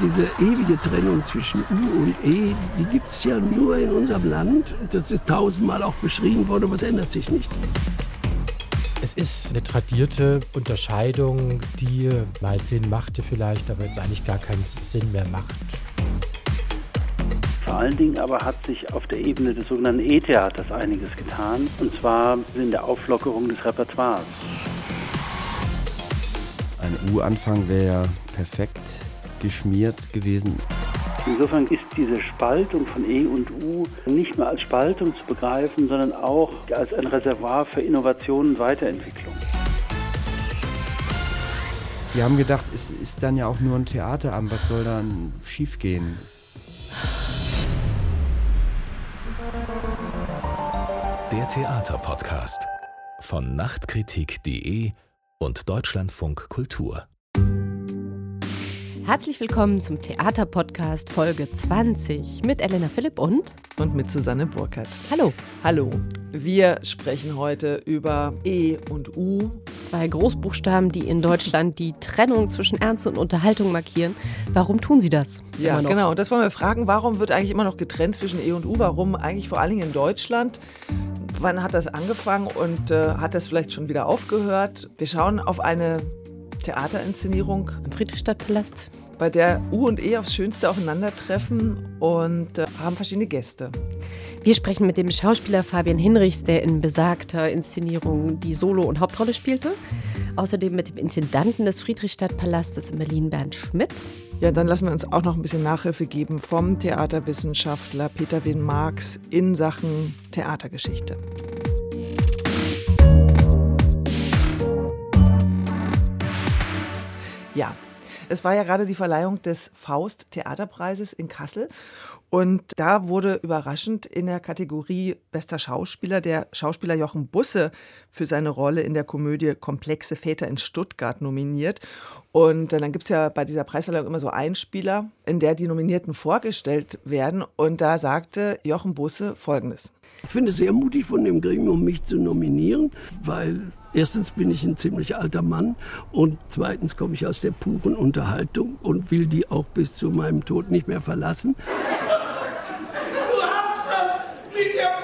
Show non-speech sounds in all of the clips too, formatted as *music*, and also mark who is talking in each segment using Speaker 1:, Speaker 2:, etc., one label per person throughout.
Speaker 1: Diese ewige Trennung zwischen U und E, die gibt es ja nur in unserem Land. Das ist tausendmal auch beschrieben worden, aber es ändert sich nicht.
Speaker 2: Es ist eine tradierte Unterscheidung, die mal Sinn machte vielleicht, aber jetzt eigentlich gar keinen Sinn mehr macht.
Speaker 3: Vor allen Dingen aber hat sich auf der Ebene des sogenannten E-Theaters einiges getan, und zwar in der Auflockerung des Repertoires.
Speaker 4: Ein U-Anfang wäre ja perfekt geschmiert gewesen.
Speaker 3: Insofern ist diese Spaltung von E und U nicht mehr als Spaltung zu begreifen, sondern auch als ein Reservoir für Innovation und Weiterentwicklung.
Speaker 4: Wir haben gedacht, es ist dann ja auch nur ein Theaterabend, was soll dann schiefgehen?
Speaker 5: Der Theaterpodcast von Nachtkritik.de und Deutschlandfunk Kultur.
Speaker 6: Herzlich willkommen zum Theaterpodcast Folge 20 mit Elena Philipp und
Speaker 7: und mit Susanne Burkhardt.
Speaker 6: Hallo.
Speaker 7: Hallo. Wir sprechen heute über E und U.
Speaker 6: Zwei Großbuchstaben, die in Deutschland die Trennung zwischen Ernst und Unterhaltung markieren. Warum tun sie das?
Speaker 7: Ja, genau. Das wollen wir fragen. Warum wird eigentlich immer noch getrennt zwischen E und U? Warum eigentlich vor allen Dingen in Deutschland? Wann hat das angefangen und äh, hat das vielleicht schon wieder aufgehört? Wir schauen auf eine Theaterinszenierung
Speaker 6: im Friedrichstadtpalast,
Speaker 7: bei der U und E aufs Schönste aufeinandertreffen und äh, haben verschiedene Gäste.
Speaker 6: Wir sprechen mit dem Schauspieler Fabian Hinrichs, der in besagter Inszenierung die Solo- und Hauptrolle spielte. Außerdem mit dem Intendanten des Friedrichstadtpalastes in Berlin, Bernd Schmidt.
Speaker 7: Ja, dann lassen wir uns auch noch ein bisschen Nachhilfe geben vom Theaterwissenschaftler Peter Wien Marx in Sachen Theatergeschichte. Ja, es war ja gerade die Verleihung des Faust Theaterpreises in Kassel und da wurde überraschend in der Kategorie Bester Schauspieler der Schauspieler Jochen Busse für seine Rolle in der Komödie Komplexe Väter in Stuttgart nominiert. Und dann gibt es ja bei dieser Preisverleihung immer so Einspieler, in der die Nominierten vorgestellt werden. Und da sagte Jochen Busse Folgendes.
Speaker 1: Ich finde es sehr mutig von dem Gremium, mich zu nominieren, weil erstens bin ich ein ziemlich alter Mann und zweitens komme ich aus der puren Unterhaltung und will die auch bis zu meinem Tod nicht mehr verlassen.
Speaker 8: Du hast das mit der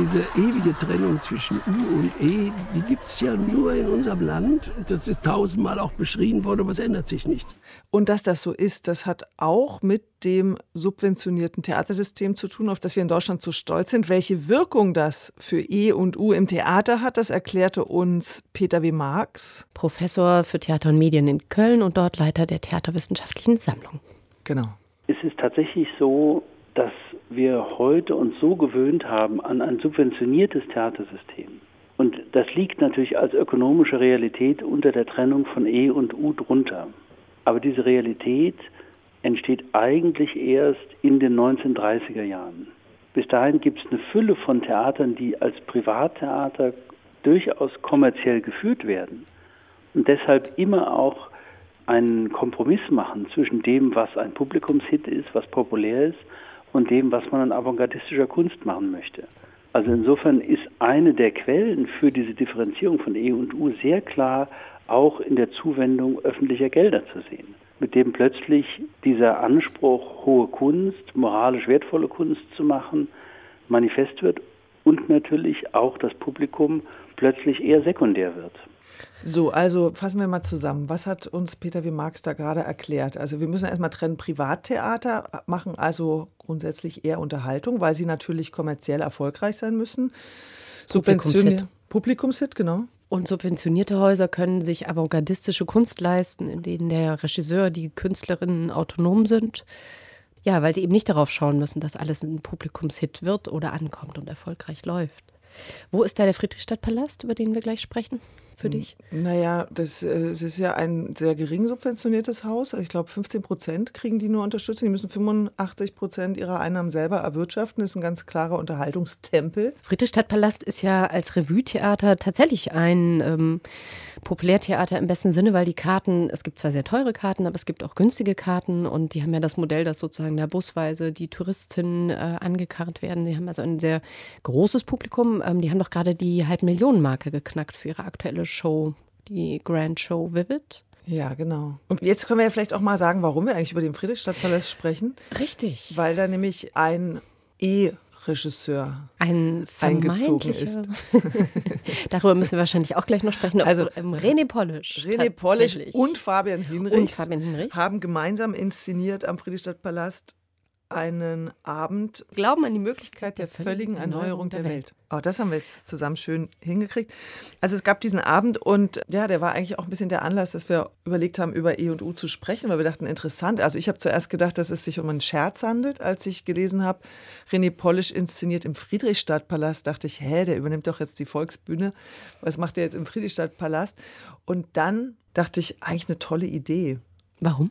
Speaker 1: Diese ewige Trennung zwischen U und E, die gibt es ja nur in unserem Land. Das ist tausendmal auch beschrieben worden, aber es ändert sich nichts.
Speaker 7: Und dass das so ist, das hat auch mit dem subventionierten Theatersystem zu tun, auf das wir in Deutschland so stolz sind. Welche Wirkung das für E und U im Theater hat, das erklärte uns Peter W. Marx.
Speaker 6: Professor für Theater und Medien in Köln und dort Leiter der Theaterwissenschaftlichen Sammlung.
Speaker 7: Genau.
Speaker 3: Es ist tatsächlich so, dass wir heute uns so gewöhnt haben an ein subventioniertes Theatersystem. Und das liegt natürlich als ökonomische Realität unter der Trennung von E und U drunter. Aber diese Realität entsteht eigentlich erst in den 1930er Jahren. Bis dahin gibt es eine Fülle von Theatern, die als Privattheater durchaus kommerziell geführt werden und deshalb immer auch einen Kompromiss machen zwischen dem, was ein Publikumshit ist, was populär ist, und dem, was man an avantgardistischer Kunst machen möchte. Also insofern ist eine der Quellen für diese Differenzierung von E und U sehr klar auch in der Zuwendung öffentlicher Gelder zu sehen, mit dem plötzlich dieser Anspruch, hohe Kunst, moralisch wertvolle Kunst zu machen, manifest wird und natürlich auch das Publikum plötzlich eher sekundär wird.
Speaker 7: So, also fassen wir mal zusammen. Was hat uns Peter W. Marx da gerade erklärt? Also wir müssen erstmal trennen, Privattheater machen also grundsätzlich eher Unterhaltung, weil sie natürlich kommerziell erfolgreich sein müssen.
Speaker 6: Publikumshit.
Speaker 7: Publikumshit, genau.
Speaker 6: Und subventionierte Häuser können sich avantgardistische Kunst leisten, in denen der Regisseur, die Künstlerinnen autonom sind. Ja, weil sie eben nicht darauf schauen müssen, dass alles ein Publikumshit wird oder ankommt und erfolgreich läuft. Wo ist da der Friedrichstadtpalast, über den wir gleich sprechen? Für dich?
Speaker 7: Naja, das, äh, das ist ja ein sehr gering subventioniertes Haus. Ich glaube, 15 Prozent kriegen die nur Unterstützung. Die müssen 85 Prozent ihrer Einnahmen selber erwirtschaften. Das ist ein ganz klarer Unterhaltungstempel.
Speaker 6: Friedrichstadtpalast ist ja als Revue-Theater tatsächlich ein ähm, Populärtheater im besten Sinne, weil die Karten, es gibt zwar sehr teure Karten, aber es gibt auch günstige Karten und die haben ja das Modell, dass sozusagen da busweise die Touristinnen äh, angekarrt werden. Die haben also ein sehr großes Publikum. Ähm, die haben doch gerade die Halbmillionenmarke geknackt für ihre aktuelle Show, die Grand Show Vivid.
Speaker 7: Ja, genau. Und jetzt können wir ja vielleicht auch mal sagen, warum wir eigentlich über den Friedrichstadtpalast sprechen.
Speaker 6: Richtig.
Speaker 7: Weil da nämlich ein E-Regisseur
Speaker 6: Ein
Speaker 7: eingezogen ist. *laughs*
Speaker 6: Darüber müssen wir wahrscheinlich auch gleich noch sprechen.
Speaker 7: Also,
Speaker 6: René Polish.
Speaker 7: René
Speaker 6: tatsächlich.
Speaker 7: und Fabian Hinrichs,
Speaker 6: Und Fabian Hinrichs.
Speaker 7: haben gemeinsam inszeniert am Friedrichstadtpalast einen Abend
Speaker 6: glauben an die Möglichkeit
Speaker 7: der völligen Erneuerung der Welt. Oh, das haben wir jetzt zusammen schön hingekriegt. Also es gab diesen Abend und ja, der war eigentlich auch ein bisschen der Anlass, dass wir überlegt haben, über E und U zu sprechen, weil wir dachten, interessant. Also ich habe zuerst gedacht, dass es sich um einen Scherz handelt. Als ich gelesen habe, René Polish inszeniert im Friedrichstadtpalast, dachte ich, hä, der übernimmt doch jetzt die Volksbühne. Was macht der jetzt im Friedrichstadtpalast? Und dann dachte ich, eigentlich eine tolle Idee
Speaker 6: Warum?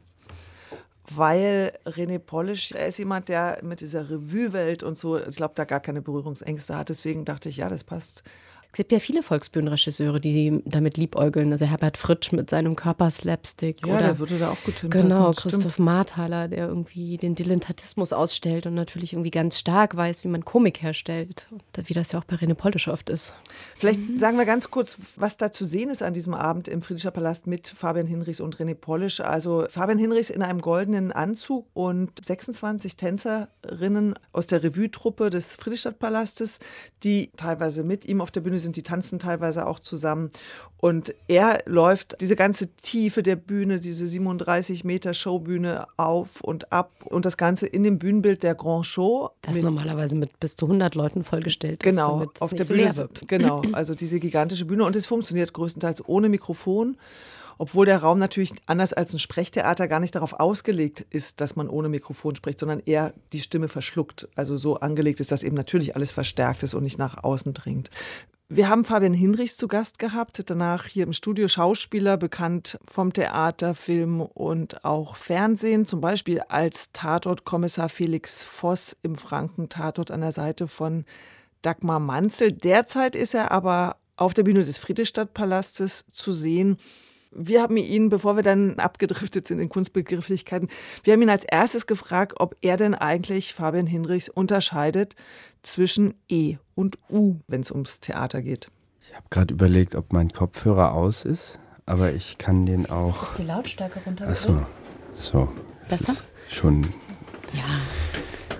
Speaker 7: Weil René Polish, er ist jemand, der mit dieser Revue-Welt und so, ich glaube, da gar keine Berührungsängste hat. Deswegen dachte ich, ja, das passt.
Speaker 6: Es gibt ja viele Volksbühnenregisseure, die damit liebäugeln. Also Herbert Fritsch mit seinem Körperslapstick.
Speaker 7: Ja,
Speaker 6: oder
Speaker 7: der würde da auch gut hinpassen.
Speaker 6: Genau,
Speaker 7: stimmt.
Speaker 6: Christoph Marthaler, der irgendwie den Dilettantismus ausstellt und natürlich irgendwie ganz stark weiß, wie man Komik herstellt. Und wie das ja auch bei René Polish oft ist.
Speaker 7: Vielleicht sagen wir ganz kurz, was da zu sehen ist an diesem Abend im Friedrichscher Palast mit Fabian Hinrichs und René Polish. Also Fabian Hinrichs in einem goldenen Anzug und 26 Tänzerinnen aus der Revue-Truppe des Friedrichstadtpalastes, die teilweise mit ihm auf der Bühne sind, die tanzen teilweise auch zusammen. Und er läuft diese ganze Tiefe der Bühne, diese 37 Meter Showbühne auf und ab und das Ganze in dem Bühnenbild der Grand Show.
Speaker 6: Das normalerweise mit bis zu 100 Leuten vollgestellt ist,
Speaker 7: Genau,
Speaker 6: damit es
Speaker 7: auf der
Speaker 6: so
Speaker 7: Bühne.
Speaker 6: wirkt.
Speaker 7: Genau, *laughs* also diese gigantische Bühne. Und es funktioniert größtenteils ohne Mikrofon, obwohl der Raum natürlich anders als ein Sprechtheater gar nicht darauf ausgelegt ist, dass man ohne Mikrofon spricht, sondern eher die Stimme verschluckt. Also so angelegt ist, dass eben natürlich alles verstärkt ist und nicht nach außen dringt. Wir haben Fabian Hinrichs zu Gast gehabt, danach hier im Studio Schauspieler, bekannt vom Theater, Film und auch Fernsehen, zum Beispiel als Tatort-Kommissar Felix Voss im Franken-Tatort an der Seite von Dagmar Manzel. Derzeit ist er aber auf der Bühne des Friedrichstadtpalastes zu sehen. Wir haben ihn, bevor wir dann abgedriftet sind in Kunstbegrifflichkeiten, wir haben ihn als erstes gefragt, ob er denn eigentlich Fabian Hinrichs unterscheidet zwischen E und U, wenn es ums Theater geht.
Speaker 4: Ich habe gerade überlegt, ob mein Kopfhörer aus ist, aber ich kann den auch.
Speaker 6: Die Lautstärke runter.
Speaker 4: Ach so,
Speaker 6: Besser?
Speaker 4: ist schon
Speaker 6: Ja.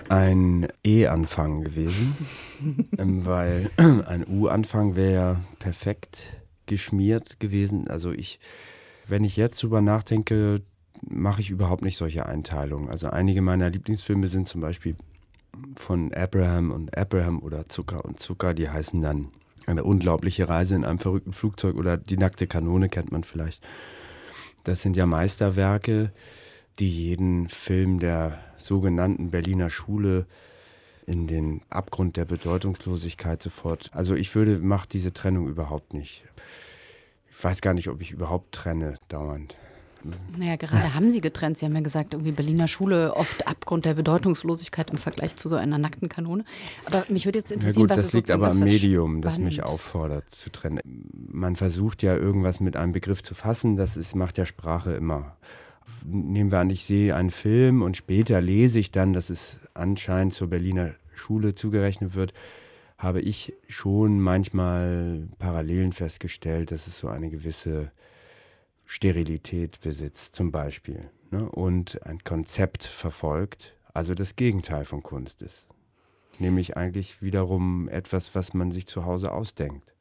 Speaker 4: ein E-Anfang gewesen, *laughs* ähm, weil ein U-Anfang wäre ja perfekt geschmiert gewesen. Also ich, wenn ich jetzt drüber nachdenke, mache ich überhaupt nicht solche Einteilungen. Also einige meiner Lieblingsfilme sind zum Beispiel von Abraham und Abraham oder Zucker und Zucker, die heißen dann eine unglaubliche Reise in einem verrückten Flugzeug oder die nackte Kanone kennt man vielleicht. Das sind ja Meisterwerke, die jeden Film der sogenannten Berliner Schule in den Abgrund der Bedeutungslosigkeit sofort. Also ich würde, mache diese Trennung überhaupt nicht. Ich weiß gar nicht, ob ich überhaupt trenne dauernd.
Speaker 9: Naja, gerade haben sie getrennt. Sie haben ja gesagt, irgendwie Berliner Schule oft Abgrund der Bedeutungslosigkeit im Vergleich zu so einer nackten Kanone. Aber mich würde jetzt
Speaker 4: Ja
Speaker 9: interessieren,
Speaker 4: gut,
Speaker 9: was
Speaker 4: das liegt aber am Medium, das mich auffordert zu trennen. Man versucht ja irgendwas mit einem Begriff zu fassen, das ist, macht ja Sprache immer. Nehmen wir an, ich sehe einen Film und später lese ich dann, dass es anscheinend zur Berliner Schule zugerechnet wird, habe ich schon manchmal Parallelen festgestellt, dass es so eine gewisse Sterilität besitzt, zum Beispiel. Ne? Und ein Konzept verfolgt, also das Gegenteil von Kunst ist. Nämlich eigentlich wiederum etwas, was man sich zu Hause ausdenkt.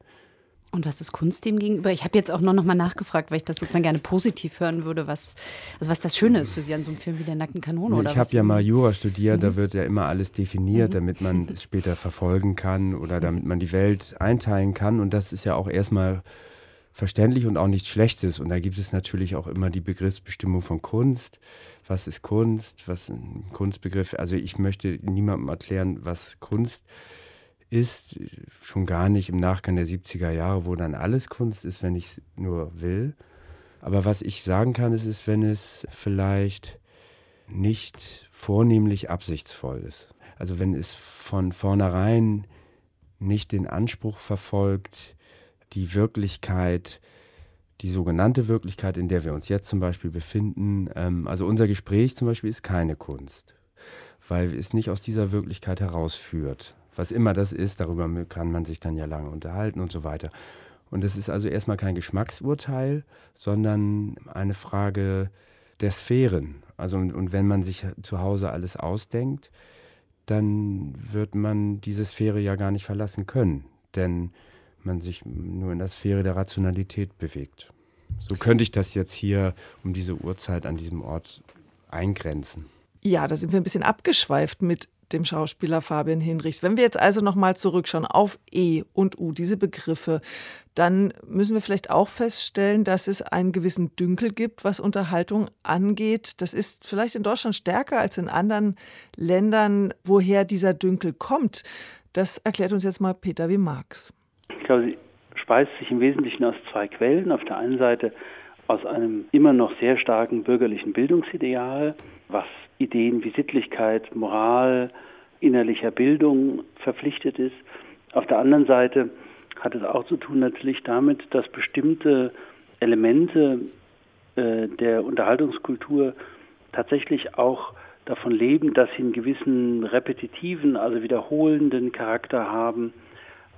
Speaker 9: Und was ist Kunst dem gegenüber? Ich habe jetzt auch noch, noch mal nachgefragt, weil ich das sozusagen gerne positiv hören würde, was, also was das Schöne ist für Sie an so einem Film wie der nackten Kanone. oder
Speaker 4: ich habe ja mal Jura studiert, da wird ja immer alles definiert, damit man es später verfolgen kann oder damit man die Welt einteilen kann. Und das ist ja auch erstmal verständlich und auch nichts Schlechtes. Und da gibt es natürlich auch immer die Begriffsbestimmung von Kunst. Was ist Kunst? Was ist ein Kunstbegriff? Also ich möchte niemandem erklären, was Kunst ist. Schon gar nicht im Nachgang der 70er Jahre, wo dann alles Kunst ist, wenn ich es nur will. Aber was ich sagen kann, ist, ist, wenn es vielleicht nicht vornehmlich absichtsvoll ist. Also wenn es von vornherein nicht den Anspruch verfolgt, die Wirklichkeit, die sogenannte Wirklichkeit, in der wir uns jetzt zum Beispiel befinden, ähm, also unser Gespräch zum Beispiel ist keine Kunst, weil es nicht aus dieser Wirklichkeit herausführt. Was immer das ist, darüber kann man sich dann ja lange unterhalten und so weiter. Und es ist also erstmal kein Geschmacksurteil, sondern eine Frage der Sphären. Also und, und wenn man sich zu Hause alles ausdenkt, dann wird man diese Sphäre ja gar nicht verlassen können, denn man sich nur in der Sphäre der Rationalität bewegt. So könnte ich das jetzt hier um diese Uhrzeit an diesem Ort eingrenzen.
Speaker 7: Ja, da sind wir ein bisschen abgeschweift mit dem Schauspieler Fabian Hinrichs. Wenn wir jetzt also nochmal zurückschauen auf E und U, diese Begriffe, dann müssen wir vielleicht auch feststellen, dass es einen gewissen Dünkel gibt, was Unterhaltung angeht. Das ist vielleicht in Deutschland stärker als in anderen Ländern. Woher dieser Dünkel kommt, das erklärt uns jetzt mal Peter W. Marx.
Speaker 3: Ich glaube, sie speist sich im Wesentlichen aus zwei Quellen. Auf der einen Seite aus einem immer noch sehr starken bürgerlichen Bildungsideal, was Ideen wie Sittlichkeit, Moral, innerlicher Bildung verpflichtet ist. Auf der anderen Seite hat es auch zu tun natürlich damit, dass bestimmte Elemente äh, der Unterhaltungskultur tatsächlich auch davon leben, dass sie einen gewissen repetitiven, also wiederholenden Charakter haben.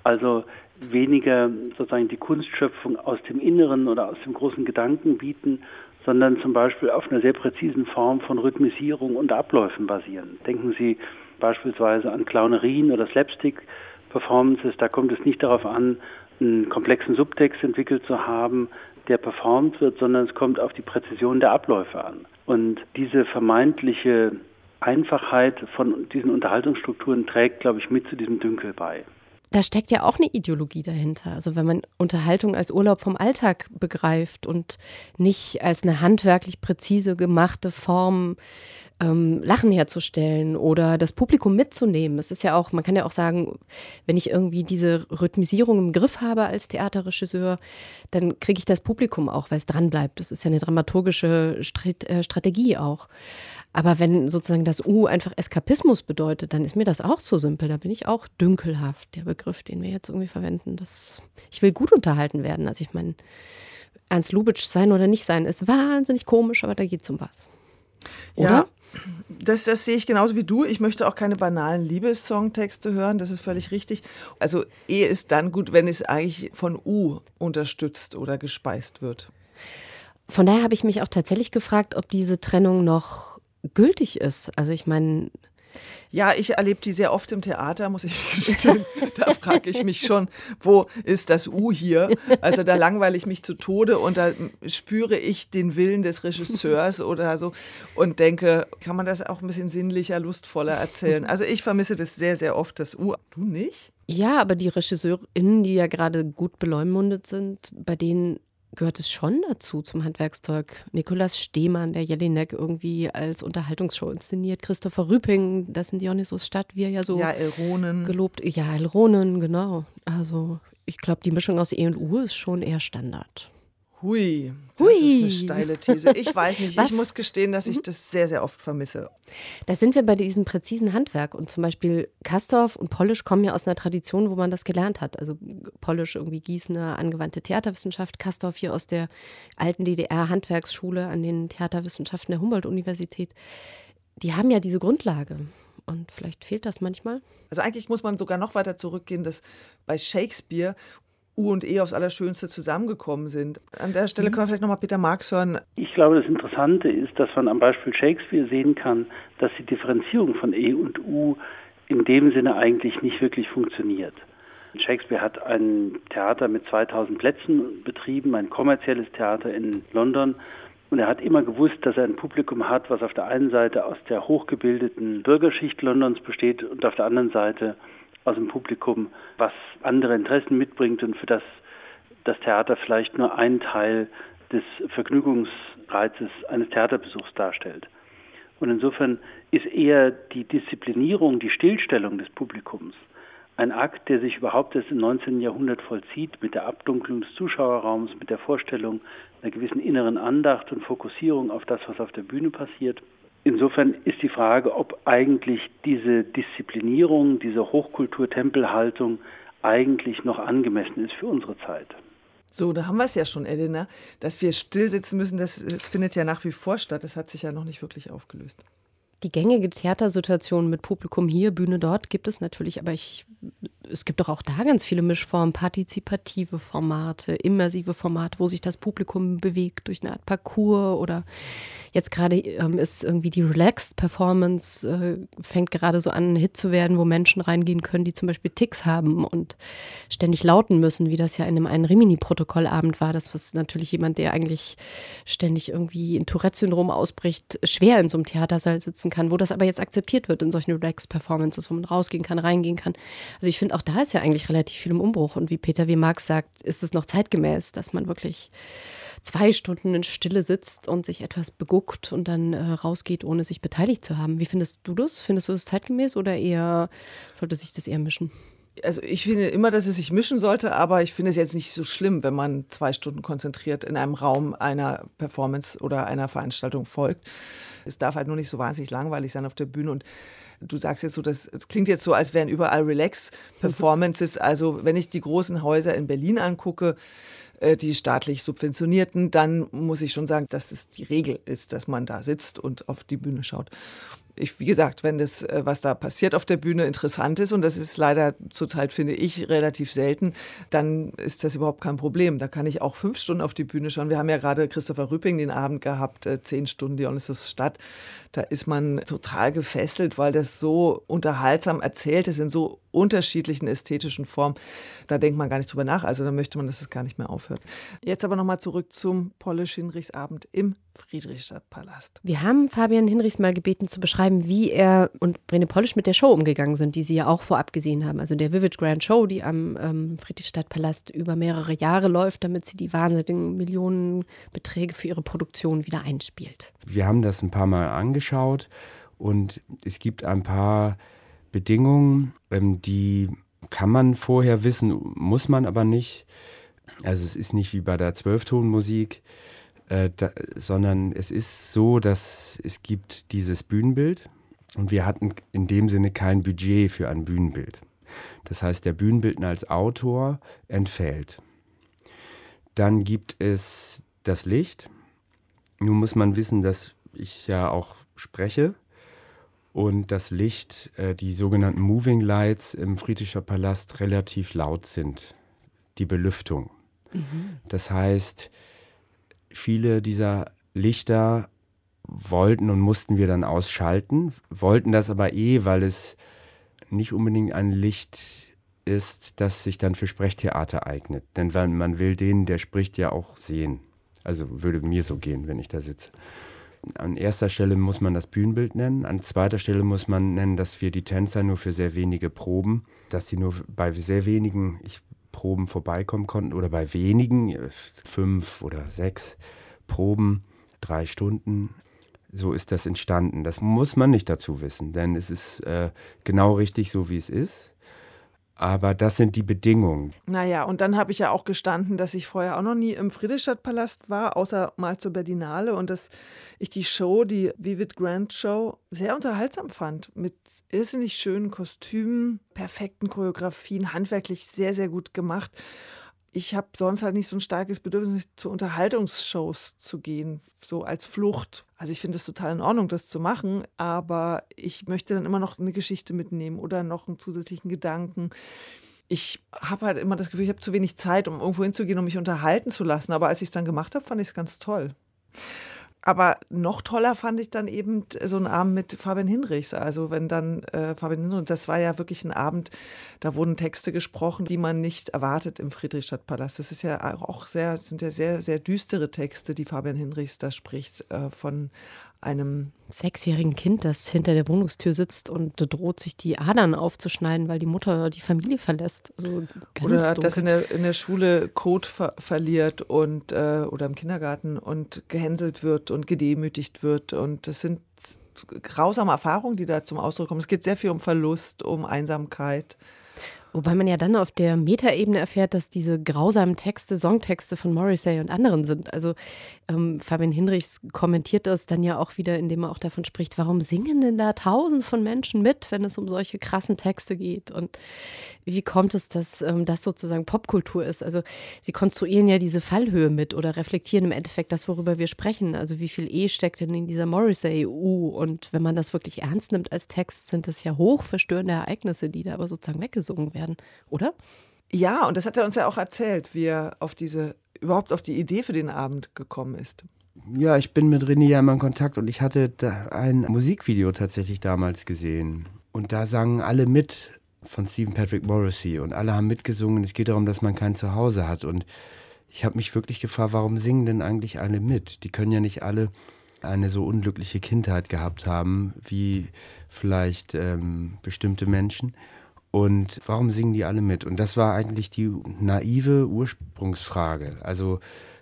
Speaker 3: Also weniger sozusagen die Kunstschöpfung aus dem Inneren oder aus dem großen Gedanken bieten, sondern zum Beispiel auf einer sehr präzisen Form von Rhythmisierung und Abläufen basieren. Denken Sie beispielsweise an Clownerien oder Slapstick-Performances. Da kommt es nicht darauf an, einen komplexen Subtext entwickelt zu haben, der performt wird, sondern es kommt auf die Präzision der Abläufe an. Und diese vermeintliche Einfachheit von diesen Unterhaltungsstrukturen trägt, glaube ich, mit zu diesem Dünkel bei
Speaker 6: da steckt ja auch eine Ideologie dahinter. Also wenn man Unterhaltung als Urlaub vom Alltag begreift und nicht als eine handwerklich präzise gemachte Form, ähm, Lachen herzustellen oder das Publikum mitzunehmen. Es ist ja auch, man kann ja auch sagen, wenn ich irgendwie diese Rhythmisierung im Griff habe als Theaterregisseur, dann kriege ich das Publikum auch, weil es dranbleibt. Das ist ja eine dramaturgische äh, Strategie auch. Aber wenn sozusagen das U einfach Eskapismus bedeutet, dann ist mir das auch zu simpel. Da bin ich auch dünkelhaft, der Begriff, den wir jetzt irgendwie verwenden. Das, ich will gut unterhalten werden. Also ich meine, Ernst Lubitsch sein oder nicht sein, ist wahnsinnig komisch, aber da geht es um was. Oder?
Speaker 7: Ja. Das, das sehe ich genauso wie du. Ich möchte auch keine banalen Liebessongtexte hören, das ist völlig richtig. Also E ist dann gut, wenn es eigentlich von U unterstützt oder gespeist wird.
Speaker 6: Von daher habe ich mich auch tatsächlich gefragt, ob diese Trennung noch gültig ist. Also ich meine.
Speaker 7: Ja, ich erlebe die sehr oft im Theater, muss ich *laughs* gestehen. da frage ich mich schon, wo ist das U hier? Also da langweile ich mich zu Tode und da spüre ich den Willen des Regisseurs oder so und denke, kann man das auch ein bisschen sinnlicher, lustvoller erzählen? Also ich vermisse das sehr, sehr oft, das U. Du nicht?
Speaker 6: Ja, aber die RegisseurInnen, die ja gerade gut beleumundet sind, bei denen gehört es schon dazu zum Handwerkszeug. Nikolaus Stehmann, der Jelinek irgendwie als Unterhaltungsshow inszeniert. Christopher Rüping, das sind Dionysos Stadt, wie er ja so
Speaker 7: ja, Elronen.
Speaker 6: gelobt. Ja, Elronen, genau. Also ich glaube, die Mischung aus E und U ist schon eher Standard.
Speaker 7: Hui, das Hui. ist eine steile These. Ich *laughs* weiß nicht, Was? ich muss gestehen, dass ich mhm. das sehr, sehr oft vermisse.
Speaker 6: Da sind wir bei diesem präzisen Handwerk. Und zum Beispiel Kastorf und Polish kommen ja aus einer Tradition, wo man das gelernt hat. Also Polish irgendwie Gießener angewandte Theaterwissenschaft, Kastorf hier aus der alten DDR-Handwerksschule an den Theaterwissenschaften der Humboldt-Universität. Die haben ja diese Grundlage. Und vielleicht fehlt das manchmal.
Speaker 7: Also eigentlich muss man sogar noch weiter zurückgehen, dass bei Shakespeare U und E aufs Allerschönste zusammengekommen sind. An der Stelle mhm. können wir vielleicht nochmal Peter Marx hören.
Speaker 3: Ich glaube, das Interessante ist, dass man am Beispiel Shakespeare sehen kann, dass die Differenzierung von E und U in dem Sinne eigentlich nicht wirklich funktioniert. Shakespeare hat ein Theater mit 2000 Plätzen betrieben, ein kommerzielles Theater in London. Und er hat immer gewusst, dass er ein Publikum hat, was auf der einen Seite aus der hochgebildeten Bürgerschicht Londons besteht und auf der anderen Seite aus dem Publikum, was andere Interessen mitbringt und für das das Theater vielleicht nur einen Teil des Vergnügungsreizes eines Theaterbesuchs darstellt. Und insofern ist eher die Disziplinierung, die Stillstellung des Publikums ein Akt, der sich überhaupt erst im 19. Jahrhundert vollzieht, mit der Abdunklung des Zuschauerraums, mit der Vorstellung einer gewissen inneren Andacht und Fokussierung auf das, was auf der Bühne passiert. Insofern ist die Frage, ob eigentlich diese Disziplinierung, diese Hochkultur-Tempelhaltung eigentlich noch angemessen ist für unsere Zeit.
Speaker 7: So, da haben wir es ja schon, Elena, dass wir still sitzen müssen, das, das findet ja nach wie vor statt. Das hat sich ja noch nicht wirklich aufgelöst.
Speaker 6: Die gängige Theatersituation mit Publikum hier, Bühne dort gibt es natürlich, aber ich es gibt doch auch da ganz viele Mischformen, partizipative Formate, immersive Formate, wo sich das Publikum bewegt durch eine Art Parcours oder jetzt gerade ähm, ist irgendwie die Relaxed Performance, äh, fängt gerade so an, ein Hit zu werden, wo Menschen reingehen können, die zum Beispiel Ticks haben und ständig lauten müssen, wie das ja in einem einen Rimini-Protokollabend war. Das was natürlich jemand, der eigentlich ständig irgendwie in Tourette-Syndrom ausbricht, schwer in so einem Theatersaal sitzen kann, wo das aber jetzt akzeptiert wird in solchen Relaxed Performances, wo man rausgehen kann, reingehen kann. Also ich finde, auch da ist ja eigentlich relativ viel im Umbruch. Und wie Peter W. Marx sagt, ist es noch zeitgemäß, dass man wirklich zwei Stunden in Stille sitzt und sich etwas beguckt und dann äh, rausgeht, ohne sich beteiligt zu haben. Wie findest du das? Findest du das zeitgemäß oder eher sollte sich das eher mischen?
Speaker 7: Also ich finde immer, dass es sich mischen sollte, aber ich finde es jetzt nicht so schlimm, wenn man zwei Stunden konzentriert in einem Raum einer Performance oder einer Veranstaltung folgt. Es darf halt nur nicht so wahnsinnig langweilig sein auf der Bühne und du sagst jetzt so, das, es klingt jetzt so, als wären überall Relax-Performances. *laughs* Also wenn ich die großen Häuser in Berlin angucke, äh, die staatlich subventionierten, dann muss ich schon sagen, dass es die Regel ist, dass man da sitzt und auf die Bühne schaut ich, wie gesagt, wenn das, äh, was da passiert auf der Bühne, interessant ist, und das ist leider zurzeit, finde ich, relativ selten, dann ist das überhaupt kein Problem. Da kann ich auch fünf Stunden auf die Bühne schauen. Wir haben ja gerade Christopher Rüpping den Abend gehabt, äh, zehn Stunden Dionysus Stadt. Da ist man total gefesselt, weil das so unterhaltsam erzählt ist, in so unterschiedlichen ästhetischen Formen. Da denkt man gar nicht drüber nach. Also da möchte man, dass es gar nicht mehr aufhört. Jetzt aber nochmal zurück zum Polish Hinrichsabend im Friedrichstadtpalast.
Speaker 6: Wir haben Fabian Hinrichs mal gebeten zu beschreiben, wie er und Brene Polish mit der Show umgegangen sind, die sie ja auch vorab gesehen haben. Also der Vivid Grand Show, die am ähm, Friedrichstadtpalast über mehrere Jahre läuft, damit sie die wahnsinnigen Millionenbeträge für ihre Produktion wieder einspielt.
Speaker 4: Wir haben das ein paar Mal angeschaut und es gibt ein paar Bedingungen, ähm, die kann man vorher wissen, muss man aber nicht. Also es ist nicht wie bei der Zwölftonmusik, äh, sondern es ist so, dass es gibt dieses Bühnenbild und wir hatten in dem Sinne kein Budget für ein Bühnenbild. Das heißt, der Bühnenbildner als Autor entfällt. Dann gibt es das Licht. Nun muss man wissen, dass ich ja auch spreche und das Licht, äh, die sogenannten Moving Lights im Friedrichscher Palast relativ laut sind, die Belüftung. Mhm. Das heißt, viele dieser Lichter wollten und mussten wir dann ausschalten, wollten das aber eh, weil es nicht unbedingt ein Licht ist, das sich dann für Sprechtheater eignet. Denn man will den, der spricht, ja auch sehen. Also würde mir so gehen, wenn ich da sitze. An erster Stelle muss man das Bühnenbild nennen. An zweiter Stelle muss man nennen, dass wir die Tänzer nur für sehr wenige Proben, dass sie nur bei sehr wenigen ich, Proben vorbeikommen konnten oder bei wenigen, äh, fünf oder sechs Proben, drei Stunden. So ist das entstanden. Das muss man nicht dazu wissen, denn es ist äh, genau richtig so, wie es ist. Aber das sind die Bedingungen.
Speaker 7: Naja, und dann habe ich ja auch gestanden, dass ich vorher auch noch nie im Friedrichstadtpalast war, außer mal zur Berlinale und dass ich die Show, die Vivid Grand Show, sehr unterhaltsam fand. Mit irrsinnig schönen Kostümen, perfekten Choreografien, handwerklich sehr, sehr gut gemacht ich habe sonst halt nicht so ein starkes Bedürfnis, zu Unterhaltungsshows zu gehen, so als Flucht. Also ich finde es total in Ordnung, das zu machen, aber ich möchte dann immer noch eine Geschichte mitnehmen oder noch einen zusätzlichen Gedanken. Ich habe halt immer das Gefühl, ich habe zu wenig Zeit, um irgendwo hinzugehen, um mich unterhalten zu lassen. Aber als ich es dann gemacht habe, fand ich es ganz toll. Aber noch toller fand ich dann eben so einen Abend mit Fabian Hinrichs. Also wenn dann äh, Fabian Hinrichs, das war ja wirklich ein Abend, da wurden Texte gesprochen, die man nicht erwartet im Friedrichstadtpalast. Das ist ja auch sehr, sind ja sehr, sehr düstere Texte, die Fabian Hinrichs da spricht, äh, von einem
Speaker 6: sechsjährigen Kind, das hinter der Wohnungstür sitzt und droht, sich die Adern aufzuschneiden, weil die Mutter die Familie verlässt. Also
Speaker 7: oder dunkel. das in der, in der Schule Code ver verliert und äh, oder im Kindergarten und gehänselt wird und gedemütigt wird. Und das sind grausame Erfahrungen, die da zum Ausdruck kommen. Es geht sehr viel um Verlust, um Einsamkeit.
Speaker 6: Wobei man ja dann auf der Metaebene erfährt, dass diese grausamen Texte Songtexte von Morrissey und anderen sind. Also ähm, Fabian Hinrichs kommentiert das dann ja auch wieder, indem er auch davon spricht, warum singen denn da tausend von Menschen mit, wenn es um solche krassen Texte geht? Und wie kommt es, dass ähm, das sozusagen Popkultur ist? Also sie konstruieren ja diese Fallhöhe mit oder reflektieren im Endeffekt das, worüber wir sprechen. Also wie viel E steckt denn in dieser Morrissey-U? Und wenn man das wirklich ernst nimmt als Text, sind das ja hochverstörende Ereignisse, die da aber sozusagen weggesungen werden werden, oder?
Speaker 7: Ja, und das hat er uns ja auch erzählt, wie er auf diese, überhaupt auf die Idee für den Abend gekommen ist.
Speaker 4: Ja, ich bin mit René ja immer in Kontakt und ich hatte ein Musikvideo tatsächlich damals gesehen. Und da sangen alle mit von Stephen Patrick Morrissey und alle haben mitgesungen. Es geht darum, dass man kein Zuhause hat. Und ich habe mich wirklich gefragt, warum singen denn eigentlich alle mit? Die können ja nicht alle eine so unglückliche Kindheit gehabt haben wie vielleicht ähm, bestimmte Menschen. Und warum singen die alle mit? Und das war eigentlich die naive Ursprungsfrage. Also,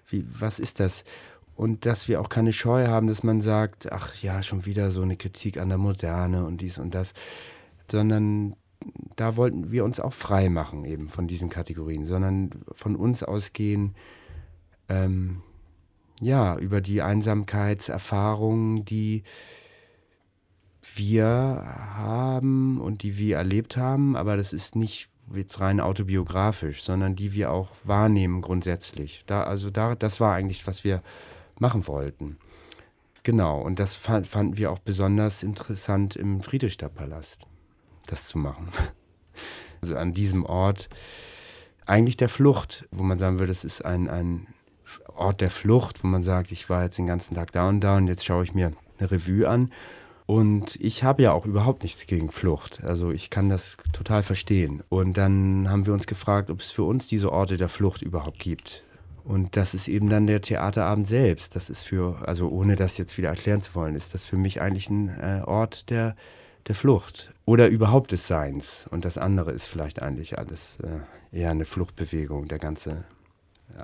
Speaker 4: wie, was ist das? Und dass wir auch keine Scheu haben, dass man sagt, ach ja, schon wieder so eine Kritik an der Moderne und dies und das, sondern da wollten wir uns auch frei machen eben von diesen Kategorien, sondern von uns ausgehen, ähm, ja, über die Einsamkeitserfahrungen, die wir haben und die wir erlebt haben, aber das ist nicht jetzt rein autobiografisch, sondern die wir auch wahrnehmen grundsätzlich. Da, also da, das war eigentlich, was wir machen wollten. Genau, und das fand, fanden wir auch besonders interessant im Friedrichstadtpalast, das zu machen. *laughs* Also an diesem Ort eigentlich der Flucht, wo man sagen würde, es ist ein, ein Ort der Flucht, wo man sagt, ich war jetzt den ganzen Tag da und da und jetzt schaue ich mir eine Revue an und ich habe ja auch überhaupt nichts gegen Flucht. Also ich kann das total verstehen. Und dann haben wir uns gefragt, ob es für uns diese Orte der Flucht überhaupt gibt. Und das ist eben dann der Theaterabend selbst. Das ist für, also ohne das jetzt wieder erklären zu wollen, ist das für mich eigentlich ein äh, Ort der, der Flucht oder überhaupt des Seins. Und das andere ist vielleicht eigentlich alles äh, eher eine Fluchtbewegung, der ganze,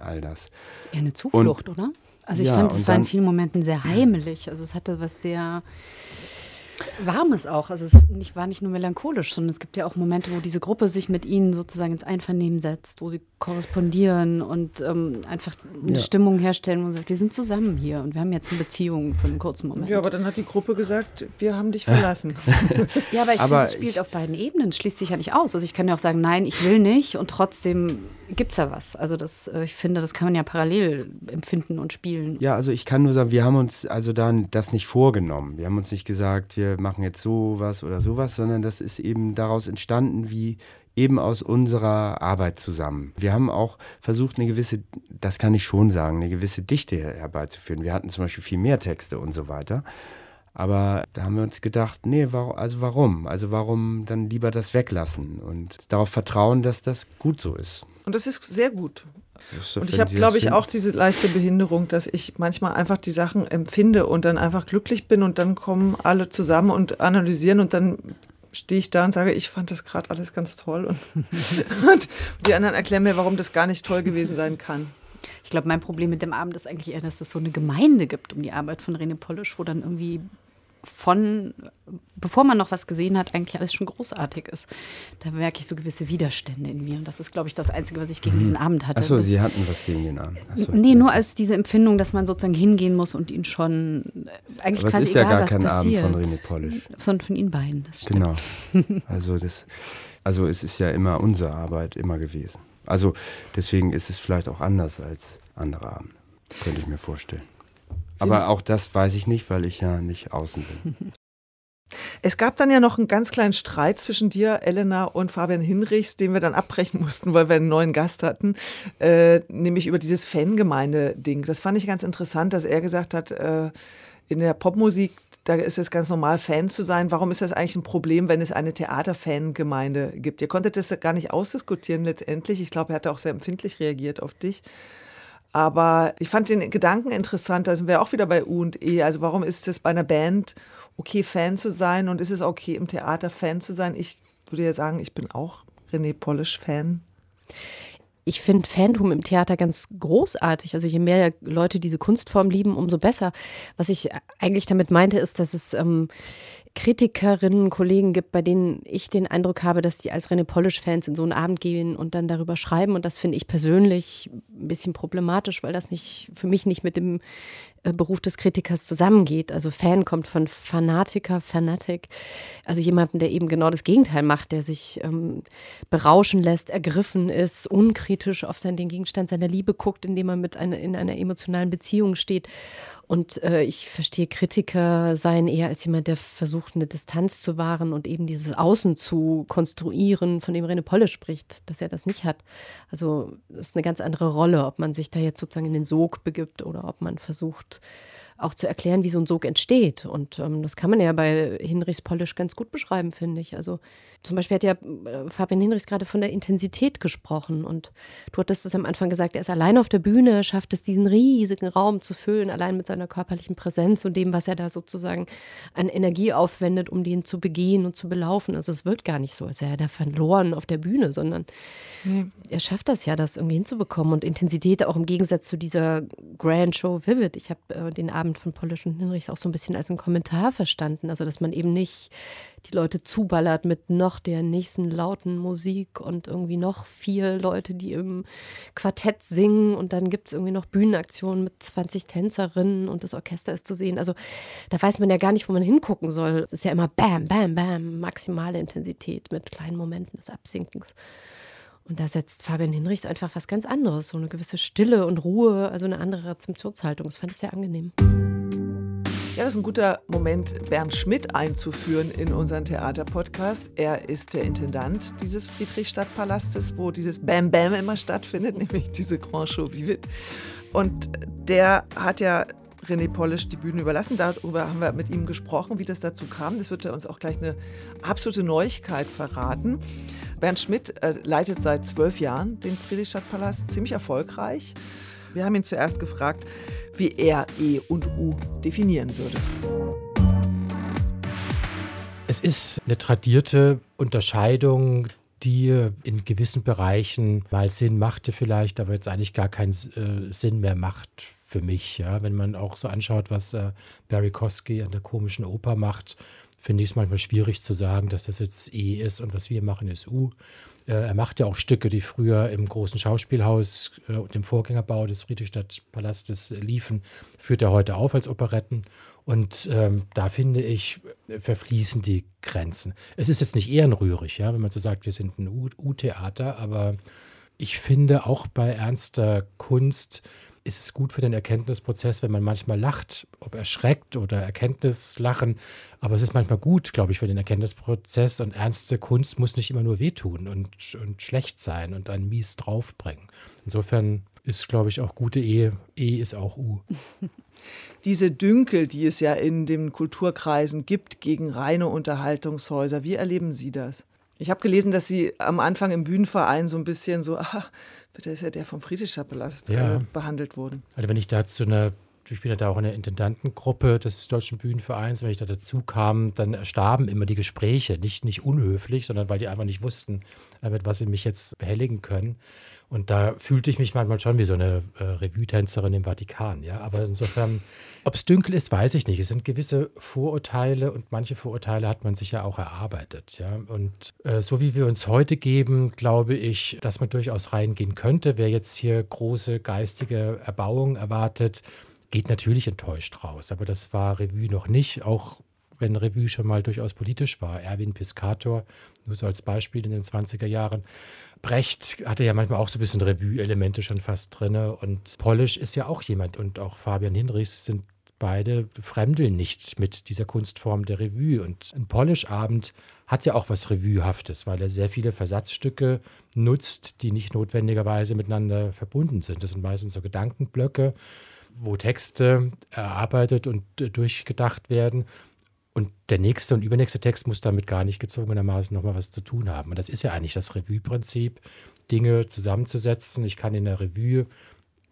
Speaker 4: all das.
Speaker 9: Das ist eher eine Zuflucht, Und, oder? Also ich ja, fand, es war in vielen Momenten sehr heimelig. Also es hatte was sehr Warmes auch. Also es nicht, war nicht nur melancholisch, sondern es gibt ja auch Momente, wo diese Gruppe sich mit ihnen sozusagen ins Einvernehmen setzt, wo sie korrespondieren und ähm, einfach eine ja. Stimmung herstellen, wo man sagt, wir sind zusammen hier und wir haben jetzt eine Beziehung für einen kurzen Moment.
Speaker 7: Ja, aber dann hat die Gruppe gesagt, wir haben dich verlassen. *laughs*
Speaker 9: ja, aber ich finde, es spielt auf beiden Ebenen, schließt sich ja nicht aus. Also ich kann ja auch sagen, nein, ich will nicht und trotzdem gibt es ja was. Also das, äh, ich finde, das kann man ja parallel empfinden und spielen.
Speaker 4: Ja, also ich kann nur sagen, wir haben uns also dann das nicht vorgenommen. Wir haben uns nicht gesagt, wir machen jetzt sowas oder sowas, sondern das ist eben daraus entstanden, wie eben aus unserer Arbeit zusammen. Wir haben auch versucht, eine gewisse, das kann ich schon sagen, eine gewisse Dichte herbeizuführen. Wir hatten zum Beispiel viel mehr Texte und so weiter. Aber da haben wir uns gedacht, nee, also warum? Also warum dann lieber das weglassen und darauf vertrauen, dass das gut so ist.
Speaker 7: Und das ist sehr gut. Und ich habe, glaube ich, auch diese leichte Behinderung, dass ich manchmal einfach die Sachen empfinde und dann einfach glücklich bin und dann kommen alle zusammen und analysieren und dann stehe ich da und sage, ich fand das gerade alles ganz toll. Und, *laughs* und, die anderen erklären mir, warum das gar nicht toll gewesen sein kann.
Speaker 9: Ich glaube, mein Problem mit dem Abend ist eigentlich eher, dass es so eine Gemeinde gibt um die Arbeit von Rene Polisch, wo dann irgendwie von, bevor man noch was gesehen hat, eigentlich alles schon großartig ist. Da merke ich so gewisse Widerstände in mir. Und das ist, glaube ich, das Einzige, was ich gegen mhm. diesen Abend hatte.
Speaker 4: Achso, Sie hatten was gegen den Abend.
Speaker 9: Achso, nee, nur als diese Empfindung, dass man sozusagen hingehen muss und ihn schon äh, eigentlich
Speaker 4: Aber
Speaker 9: quasi
Speaker 4: es ist ja
Speaker 9: egal,
Speaker 4: gar kein
Speaker 9: passiert.
Speaker 4: Abend von René Polish.
Speaker 9: Sondern von Ihnen beiden.
Speaker 4: Genau. *laughs* Also, das, also es ist ja immer unsere Arbeit, immer gewesen. Also deswegen ist es vielleicht auch anders als andere Abende. Könnte ich mir vorstellen. Aber auch das weiß ich nicht, weil ich ja nicht außen bin. *laughs*
Speaker 7: Es gab dann ja noch einen ganz kleinen Streit zwischen dir, Elena und Fabian Hinrichs, den wir dann abbrechen *laughs* mussten, weil wir einen neuen Gast hatten, äh, nämlich über dieses Fangemeinde-Ding. Das fand ich ganz interessant, dass er gesagt hat, äh, in der Popmusik, da ist es ganz normal, Fan zu sein. Warum ist das eigentlich ein Problem, wenn es eine Theaterfangemeinde gibt? Ihr konntet das gar nicht ausdiskutieren letztendlich. Ich glaube, er hat auch sehr empfindlich reagiert auf dich. Aber ich fand den Gedanken interessant, da sind wir auch wieder bei U und E. Also warum ist es bei einer Band okay, Fan zu sein und ist es okay, im Theater Fan zu sein? Ich würde ja sagen, ich bin auch René Polish-Fan.
Speaker 6: Ich finde Fantum im Theater ganz großartig. Also je mehr Leute diese Kunstform lieben, umso besser. Was ich eigentlich damit meinte, ist, dass es ähm, Kritikerinnen, Kollegen gibt, bei denen ich den Eindruck habe, dass die als René Polish-Fans in so einen Abend gehen und dann darüber schreiben. Und das finde ich persönlich ein bisschen problematisch, weil das nicht für mich nicht mit dem äh, Beruf des Kritikers zusammengeht. Also Fan kommt von Fanatiker, Fanatic, also jemanden, der eben genau das Gegenteil macht, der sich ähm, berauschen lässt, ergriffen ist, unkritisch auf seinen, den Gegenstand seiner Liebe guckt, indem er mit einer, in einer emotionalen Beziehung steht Und äh, ich verstehe, Kritiker seien eher als jemand, der versucht, eine Distanz zu wahren und eben dieses Außen zu konstruieren, von dem Rene Polle spricht, dass er das nicht hat. Also das ist eine ganz andere Rolle, ob man sich da jetzt sozusagen in den Sog begibt oder ob man versucht, auch zu erklären, wie so ein Sog entsteht. Und ähm, das kann man ja bei Hinrichs Polish ganz gut beschreiben, finde ich. Also zum Beispiel hat ja äh, Fabian Hinrichs gerade von der Intensität gesprochen. Und du hattest es am Anfang gesagt, er ist allein auf der Bühne, schafft es, diesen riesigen Raum zu füllen, allein mit seiner körperlichen Präsenz und dem, was er da sozusagen an Energie aufwendet, um den zu begehen und zu belaufen. Also es wird gar nicht so, als wäre er da verloren auf der Bühne, sondern nee. er schafft das ja, das irgendwie hinzubekommen. Und Intensität auch im Gegensatz zu dieser Grand Show Vivid. Ich habe äh, den Abend von Polish und Hinrichs auch so ein bisschen als einen Kommentar verstanden. Also dass man eben nicht die Leute zuballert mit noch der nächsten lauten Musik und irgendwie noch vier Leute, die im Quartett singen und dann gibt es irgendwie noch Bühnenaktionen mit 20 Tänzerinnen und das Orchester ist zu sehen. Also da weiß man ja gar nicht, wo man hingucken soll. Es ist ja immer Bam, Bam, Bam, maximale Intensität mit kleinen Momenten des Absinkens. Und da setzt Fabian Hinrichs einfach was ganz anderes, so eine gewisse Stille und Ruhe, also eine andere Rezeptionshaltung. Das fand ich sehr angenehm.
Speaker 7: Ja, das ist ein guter Moment, Bernd Schmidt einzuführen in unseren Theaterpodcast. Er ist der Intendant dieses Friedrichstadtpalastes, wo dieses Bam Bam immer stattfindet, *laughs* nämlich diese Grand Show Vivid. Und der hat ja René Polisch die Bühne überlassen. Darüber haben wir mit ihm gesprochen, wie das dazu kam. Das wird er uns auch gleich eine absolute Neuigkeit verraten. Bernd Schmidt äh, leitet seit zwölf Jahren den Friedrichstadtpalast ziemlich erfolgreich. Wir haben ihn zuerst gefragt, wie er E und U definieren würde.
Speaker 2: Es ist eine tradierte Unterscheidung, die in gewissen Bereichen mal Sinn machte vielleicht, aber jetzt eigentlich gar keinen äh, Sinn mehr macht für mich. Ja? Wenn man auch so anschaut, was äh, Barry Kosky an der komischen Oper macht, finde ich es manchmal schwierig zu sagen, dass das jetzt E ist und was wir machen ist U. Äh, er macht ja auch Stücke, die früher im großen Schauspielhaus äh, und im Vorgängerbau des Friedrichstadtpalastes liefen, führt er heute auf als Operetten. Und ähm, da finde ich, verfließen die Grenzen. Es ist jetzt nicht ehrenrührig, ja, wenn man so sagt, wir sind ein U-Theater, aber ich finde auch bei ernster Kunst, ist es gut für den Erkenntnisprozess, wenn man manchmal lacht, ob erschreckt oder Erkenntnislachen. Aber es ist manchmal gut, glaube ich, für den Erkenntnisprozess. Und ernste Kunst muss nicht immer nur wehtun und, und schlecht sein und einen mies draufbringen. Insofern ist, glaube ich, auch gute Ehe. E ist auch U. *laughs*
Speaker 7: Diese Dünkel, die es ja in den Kulturkreisen gibt gegen reine Unterhaltungshäuser, wie erleben Sie das? Ich habe gelesen, dass Sie am Anfang im Bühnenverein so ein bisschen so, ah, da ist ja der vom Friedrichscher Palast ja. äh, behandelt worden.
Speaker 2: Also wenn ich da zu einer ich bin ja da auch in der Intendantengruppe des Deutschen Bühnenvereins. Wenn ich da dazu kam, dann erstarben immer die Gespräche. Nicht, nicht unhöflich, sondern weil die einfach nicht wussten, äh, mit was sie mich jetzt behelligen können. Und da fühlte ich mich manchmal schon wie so eine äh, Revue-Tänzerin im Vatikan. Ja? Aber insofern, ob es dünkel ist, weiß ich nicht. Es sind gewisse Vorurteile und manche Vorurteile hat man sich ja auch erarbeitet. Ja? Und äh, so wie wir uns heute geben, glaube ich, dass man durchaus reingehen könnte. Wer jetzt hier große geistige Erbauung erwartet, geht natürlich enttäuscht raus. Aber das war Revue noch nicht, auch wenn Revue schon mal durchaus politisch war. Erwin Piscator, nur so als Beispiel in den 20er Jahren. Brecht hatte ja manchmal auch so ein bisschen Revue-Elemente schon fast drin. Und Polish ist ja auch jemand und auch Fabian Hinrichs sind beide fremdeln nicht mit dieser Kunstform der Revue. Und ein Polish-Abend hat ja auch was Revuehaftes, weil er sehr viele Versatzstücke nutzt, die nicht notwendigerweise miteinander verbunden sind. Das sind meistens so Gedankenblöcke wo Texte erarbeitet und äh, durchgedacht werden. Und der nächste und übernächste Text muss damit gar nicht gezwungenermaßen nochmal was zu tun haben. Und das ist ja eigentlich das Revue-Prinzip, Dinge zusammenzusetzen. Ich kann in der Revue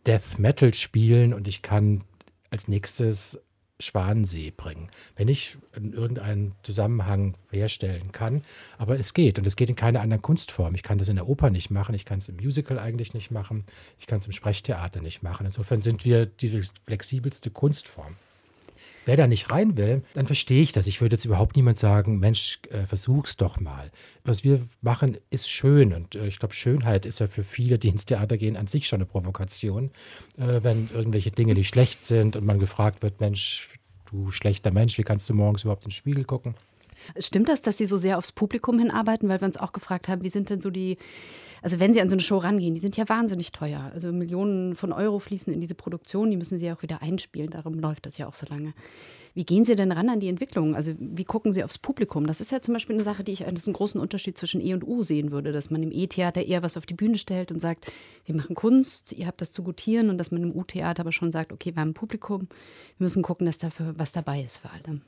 Speaker 2: Death Metal spielen und ich kann als nächstes Schwansee bringen, wenn ich irgendeinen Zusammenhang herstellen kann. Aber es geht und es geht in keiner anderen Kunstform. Ich kann das in der Oper nicht machen, ich kann es im Musical eigentlich nicht machen, ich kann es im Sprechtheater nicht machen. Insofern sind wir die flexibelste Kunstform. Wer da nicht rein will, dann verstehe ich das. Ich würde jetzt überhaupt niemand sagen, Mensch, äh, versuch's doch mal. Was wir machen, ist schön. Und äh, ich glaube, Schönheit ist ja für viele, die ins Theater gehen, an sich schon eine Provokation. Äh, wenn irgendwelche Dinge, die schlecht sind und man gefragt wird, Mensch, du schlechter Mensch, wie kannst du morgens überhaupt in den Spiegel gucken?
Speaker 9: Stimmt das, dass Sie so sehr aufs Publikum hinarbeiten? Weil wir uns auch gefragt haben, wie sind denn so die, also wenn Sie an so eine Show rangehen, die sind ja wahnsinnig teuer. Also Millionen von Euro fließen in diese Produktion, die müssen Sie auch wieder einspielen. Darum läuft das ja auch so lange. Wie gehen Sie denn ran an die Entwicklung? Also wie gucken Sie aufs Publikum? Das ist ja zum Beispiel eine Sache, die ich als einen großen Unterschied zwischen E und U sehen würde, dass man im E-Theater eher was auf die Bühne stellt und sagt, wir machen Kunst, ihr habt das zu gutieren und dass man im U-Theater aber schon sagt, okay, wir haben ein Publikum, wir müssen gucken, dass dafür was dabei ist für alle.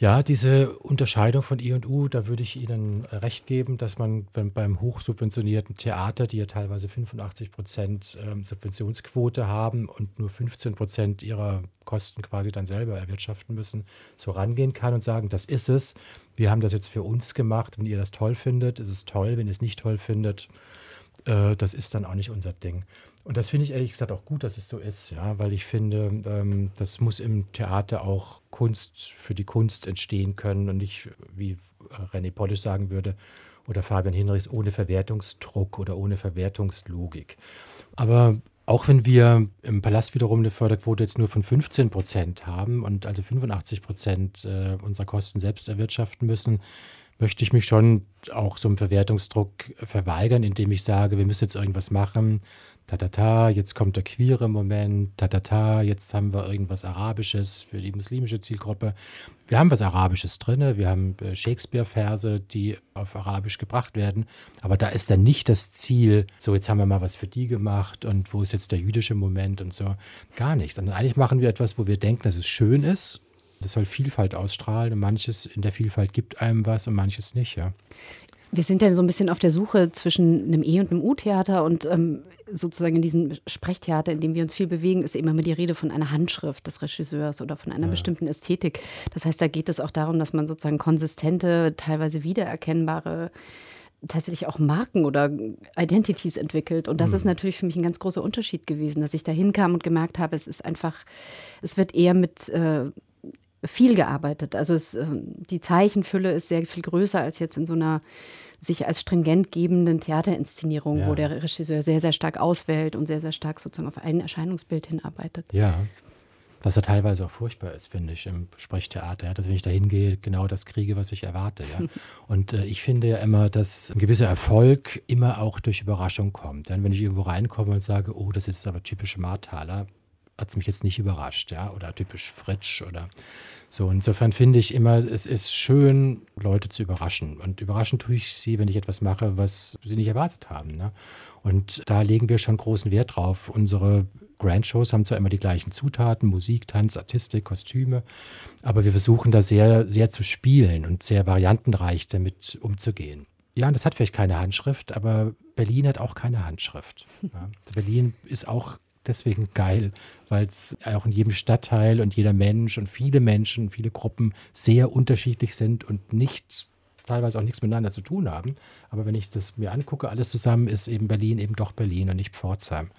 Speaker 2: Ja, diese Unterscheidung von I und U, da würde ich Ihnen recht geben, dass man beim hochsubventionierten Theater, die ja teilweise 85 Prozent ähm, Subventionsquote haben und nur 15 Prozent ihrer Kosten quasi dann selber erwirtschaften müssen, so rangehen kann und sagen, das ist es. Wir haben das jetzt für uns gemacht. Wenn ihr das toll findet, ist es toll. Wenn ihr es nicht toll findet, äh, das ist dann auch nicht unser Ding. Und das finde ich ehrlich gesagt auch gut, dass es so ist, ja, weil ich finde, ähm, das muss im Theater auch Kunst für die Kunst entstehen können und nicht, wie René Polisch sagen würde, oder Fabian Hinrichs, ohne Verwertungsdruck oder ohne Verwertungslogik. Aber auch wenn wir im Palast wiederum eine Förderquote jetzt nur von 15 Prozent haben und also 85 Prozent äh, unserer Kosten selbst erwirtschaften müssen, möchte ich mich schon auch so einem Verwertungsdruck verweigern, indem ich sage, wir müssen jetzt irgendwas machen. Ta ta ta, jetzt kommt der queere Moment. Ta ta ta, jetzt haben wir irgendwas Arabisches für die muslimische Zielgruppe. Wir haben was Arabisches drin. Wir haben äh, Shakespeare-Verse, die auf Arabisch gebracht werden. Aber da ist dann nicht das Ziel, so jetzt haben wir mal was für die gemacht und wo ist jetzt der jüdische Moment und so. Gar nicht. Sondern eigentlich machen wir etwas, wo wir denken, dass es schön ist das soll Vielfalt ausstrahlen und manches in der Vielfalt gibt einem was und manches nicht, ja.
Speaker 9: Wir sind ja so ein bisschen auf der Suche zwischen einem E- und einem U-Theater und ähm, sozusagen in diesem Sprechtheater, in dem wir uns viel bewegen, ist immer die Rede von einer Handschrift des Regisseurs oder von einer ja. bestimmten Ästhetik. Das heißt, da geht es auch darum, dass man sozusagen konsistente, teilweise wiedererkennbare tatsächlich auch Marken oder Identities entwickelt. Und das mhm. ist natürlich für mich ein ganz großer Unterschied gewesen, dass ich da hinkam und gemerkt habe, es ist einfach, es wird eher mit äh, viel gearbeitet. Also es, ähm, die Zeichenfülle ist sehr viel größer als jetzt in so einer sich als stringent gebenden Theaterinszenierung, ja. wo der Regisseur sehr, sehr stark auswählt und sehr, sehr stark sozusagen auf ein Erscheinungsbild hinarbeitet.
Speaker 2: Ja. Was ja teilweise auch furchtbar ist, finde ich, im Sprechtheater. Ja, dass wenn ich da hingehe, genau das kriege, was ich erwarte. Ja. *laughs* Und äh, ich finde ja immer, dass ein gewisser Erfolg immer auch durch Überraschung kommt. Denn wenn ich irgendwo reinkomme und sage, oh, das ist aber typische Marthaler, hat es mich jetzt nicht überrascht, ja, oder typisch Fritsch oder so. Insofern finde ich immer, es ist schön, Leute zu überraschen. Und überraschen tue ich sie, wenn ich etwas mache, was sie nicht erwartet haben. Ne? Und da legen wir schon großen Wert drauf. Unsere Grand-Shows haben zwar immer die gleichen Zutaten, Musik, Tanz, Artistik, Kostüme, aber wir versuchen da sehr, sehr zu spielen und sehr variantenreich damit umzugehen. Ja, und das hat vielleicht keine Handschrift, aber Berlin hat auch keine Handschrift. Ja. Berlin ist auch deswegen geil, weil es auch in jedem Stadtteil und jeder Mensch und viele Menschen, viele Gruppen sehr unterschiedlich sind und nicht teilweise auch nichts miteinander zu tun haben. Aber wenn ich das mir angucke, alles zusammen ist eben Berlin eben doch Berlin und nicht Pforzheim.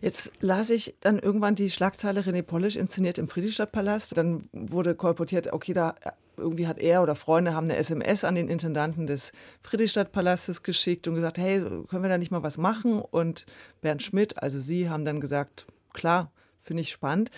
Speaker 7: Jetzt las ich dann irgendwann die Schlagzeile René Polisch inszeniert im Friedrichstadtpalast. Dann wurde kolportiert, okay, da irgendwie hat er oder Freunde haben eine SMS an den Intendanten des Friedrichstadtpalastes geschickt und gesagt, hey, können wir da nicht mal was machen? Und Bernd Schmidt, also Sie, haben dann gesagt, klar, finde ich spannend.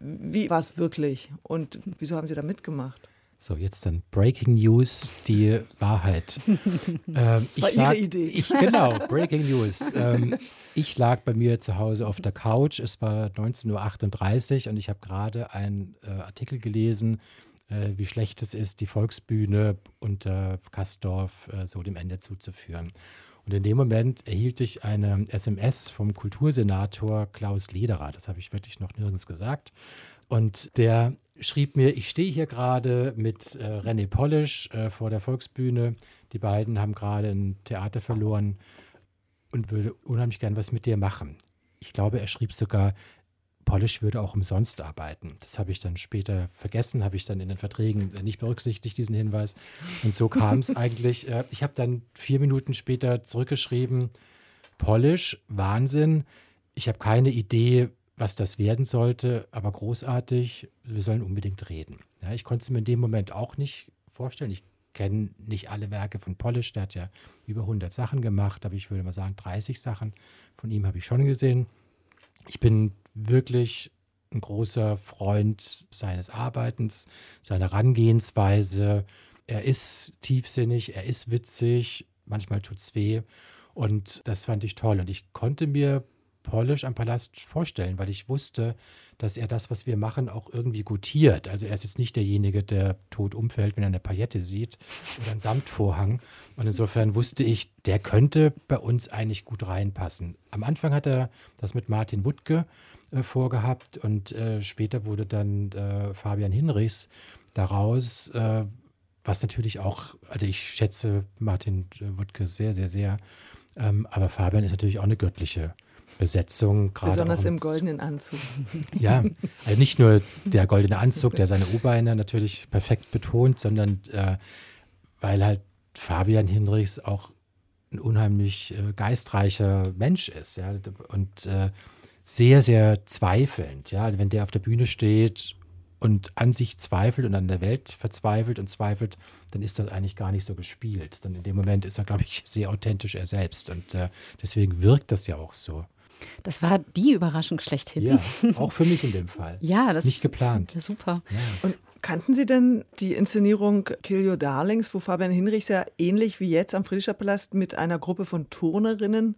Speaker 7: Wie war es wirklich und wieso haben Sie da mitgemacht?
Speaker 2: So, jetzt dann Breaking News, die Wahrheit. *laughs*
Speaker 7: ähm, das war
Speaker 2: lag,
Speaker 7: Ihre Idee.
Speaker 2: Ich, genau, *laughs* Breaking News. Ähm, ich lag bei mir zu Hause auf der Couch. Es war 19.38 Uhr und ich habe gerade einen äh, Artikel gelesen, äh, wie schlecht es ist, die Volksbühne unter Kastorf äh, so dem Ende zuzuführen. Und in dem Moment erhielt ich eine SMS vom Kultursenator Klaus Lederer. Das habe ich wirklich noch nirgends gesagt. Und der schrieb mir, ich stehe hier gerade mit äh, René Polisch äh, vor der Volksbühne. Die beiden haben gerade ein Theater verloren und würde unheimlich gern was mit dir machen. Ich glaube, er schrieb sogar, Polish würde auch umsonst arbeiten. Das habe ich dann später vergessen, habe ich dann in den Verträgen nicht berücksichtigt, diesen Hinweis. Und so kam es *laughs* eigentlich. Äh, ich habe dann vier Minuten später zurückgeschrieben, Polish, Wahnsinn. Ich habe keine Idee, was das werden sollte, aber großartig. Wir sollen unbedingt reden. Ja, ich konnte es mir in dem Moment auch nicht vorstellen. Ich kenne nicht alle Werke von Polish. Der hat ja über 100 Sachen gemacht, aber ich würde mal sagen, 30 Sachen von ihm habe ich schon gesehen. Ich bin wirklich ein großer Freund seines Arbeitens, seiner Herangehensweise. er ist tiefsinnig, er ist witzig, manchmal tut es weh. Und das fand ich toll. Und ich konnte mir Polish am Palast vorstellen, weil ich wusste, dass er das, was wir machen, auch irgendwie gutiert. Also er ist jetzt nicht derjenige, der tot umfällt, wenn er eine Paillette sieht oder einen Samtvorhang. Und insofern wusste ich, der könnte bei uns eigentlich gut reinpassen. Am Anfang hat er das mit Martin Wuttke äh, vorgehabt und äh, später wurde dann äh, Fabian Hinrichs daraus, äh, was natürlich auch, also ich schätze Martin äh, Wuttke sehr, sehr, sehr. Ähm, aber Fabian ist natürlich auch eine göttliche Besetzung.
Speaker 7: Besonders im goldenen Anzug. *laughs*
Speaker 2: Ja, also nicht nur der goldene Anzug, der seine U-Beine natürlich perfekt betont, sondern äh, weil halt Fabian Hinrichs auch ein unheimlich äh, geistreicher Mensch ist, ja, und äh, sehr, sehr zweifelnd, ja. Also wenn der auf der Bühne steht und an sich zweifelt und an der Welt verzweifelt und zweifelt, dann ist das eigentlich gar nicht so gespielt. Dann in dem Moment ist er, glaube ich, sehr authentisch er selbst. Und äh, deswegen wirkt das ja auch so.
Speaker 9: Das war die Überraschung schlechthin.
Speaker 2: Ja, auch für mich in dem Fall. *laughs*
Speaker 9: ja, das
Speaker 2: nicht geplant.
Speaker 9: Ja, super.
Speaker 2: Ja.
Speaker 7: Und kannten Sie denn die Inszenierung Kill Your Darlings, wo Fabian Hinrichs ja ähnlich wie jetzt am Friedrichstadtpalast mit einer Gruppe von Turnerinnen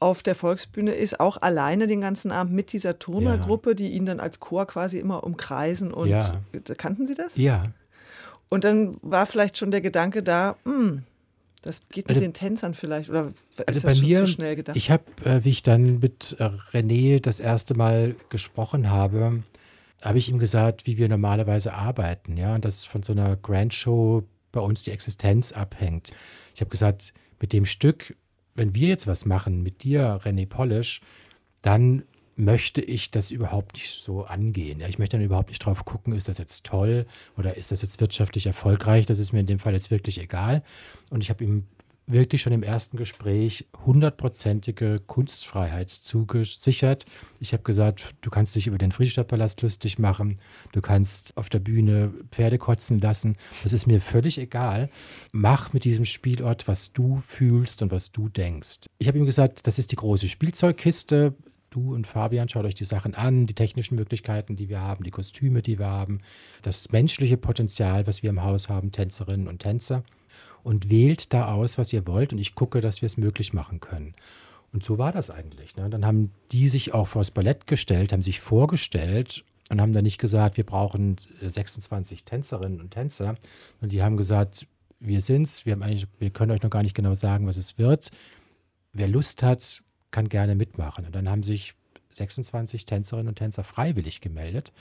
Speaker 7: auf der Volksbühne ist, auch alleine den ganzen Abend mit dieser Turnergruppe, ja. die ihn dann als Chor quasi immer umkreisen. Und
Speaker 2: ja.
Speaker 7: kannten Sie das?
Speaker 2: Ja.
Speaker 7: Und dann war vielleicht schon der Gedanke da, hm, das geht mit also, den Tänzern vielleicht oder ist
Speaker 2: also
Speaker 7: das
Speaker 2: bei
Speaker 7: schon
Speaker 2: mir,
Speaker 7: zu schnell gedacht?
Speaker 2: Ich habe, äh, wie ich dann mit äh, René das erste Mal gesprochen habe, habe ich ihm gesagt, wie wir normalerweise arbeiten, ja, und dass von so einer Grand Show bei uns die Existenz abhängt. Ich habe gesagt, mit dem Stück, wenn wir jetzt was machen mit dir, René Polish, dann möchte ich das überhaupt nicht so angehen. Ja, ich möchte dann überhaupt nicht drauf gucken, ist das jetzt toll oder ist das jetzt wirtschaftlich erfolgreich. Das ist mir in dem Fall jetzt wirklich egal. Und ich habe ihm wirklich schon im ersten Gespräch hundertprozentige Kunstfreiheit zugesichert. Ich habe gesagt, du kannst dich über den Friedrichstadtpalast lustig machen, du kannst auf der Bühne Pferde kotzen lassen, das ist mir völlig egal. Mach mit diesem Spielort, was du fühlst und was du denkst. Ich habe ihm gesagt, das ist die große Spielzeugkiste, du und Fabian, schaut euch die Sachen an, die technischen Möglichkeiten, die wir haben, die Kostüme, die wir haben, das menschliche Potenzial, was wir im Haus haben, Tänzerinnen und Tänzer. Und wählt da aus, was ihr wollt und ich gucke, dass wir es möglich machen können. Und so war das eigentlich. Ne? Dann haben die sich auch vors Ballett gestellt, haben sich vorgestellt und haben dann nicht gesagt, wir brauchen 26 äh, Tänzerinnen und Tänzer. Und die haben gesagt, wir sind's, wir, haben eigentlich, wir können euch noch gar nicht genau sagen, was es wird. Wer Lust hat, kann gerne mitmachen. Und dann haben sich 26 Tänzerinnen und Tänzer freiwillig gemeldet,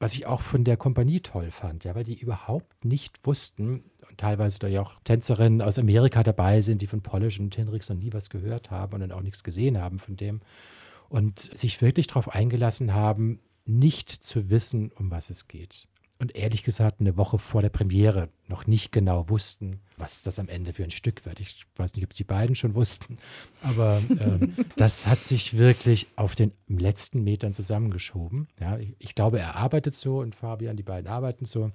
Speaker 2: was ich auch von der Kompanie toll fand, ja, weil die überhaupt nicht wussten und teilweise da ja auch Tänzerinnen aus Amerika dabei sind, die von Polish und Hinrichs noch nie was gehört haben und dann auch nichts gesehen haben von dem und sich wirklich darauf eingelassen haben, nicht zu wissen, um was es geht und ehrlich gesagt eine Woche vor der Premiere noch nicht genau wussten, was das am Ende für ein Stück wird. Ich weiß nicht, ob sie beiden schon wussten, aber ähm, *laughs* das hat sich wirklich auf den letzten Metern zusammengeschoben. Ja, ich, ich, glaube, er arbeitet so und Fabian, die beiden arbeiten so.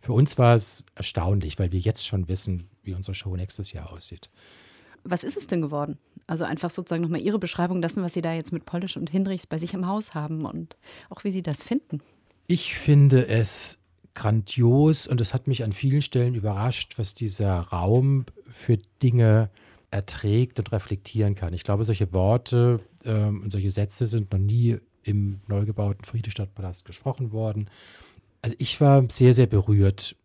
Speaker 2: Für uns war es erstaunlich, weil wir jetzt schon wissen, wie unsere Show nächstes Jahr aussieht.
Speaker 9: Was ist es denn geworden? Also einfach sozusagen nochmal Ihre Beschreibung dessen, was Sie da jetzt mit Polish und Hinrichs bei sich im Haus haben und auch wie Sie das finden.
Speaker 2: Ich finde es grandios und es hat mich an vielen Stellen überrascht, was dieser Raum für Dinge erträgt und reflektieren kann. Ich glaube, solche Worte ähm, und solche Sätze sind noch nie im neu gebauten Friedrichstadtpalast gesprochen worden. Also ich war sehr, sehr berührt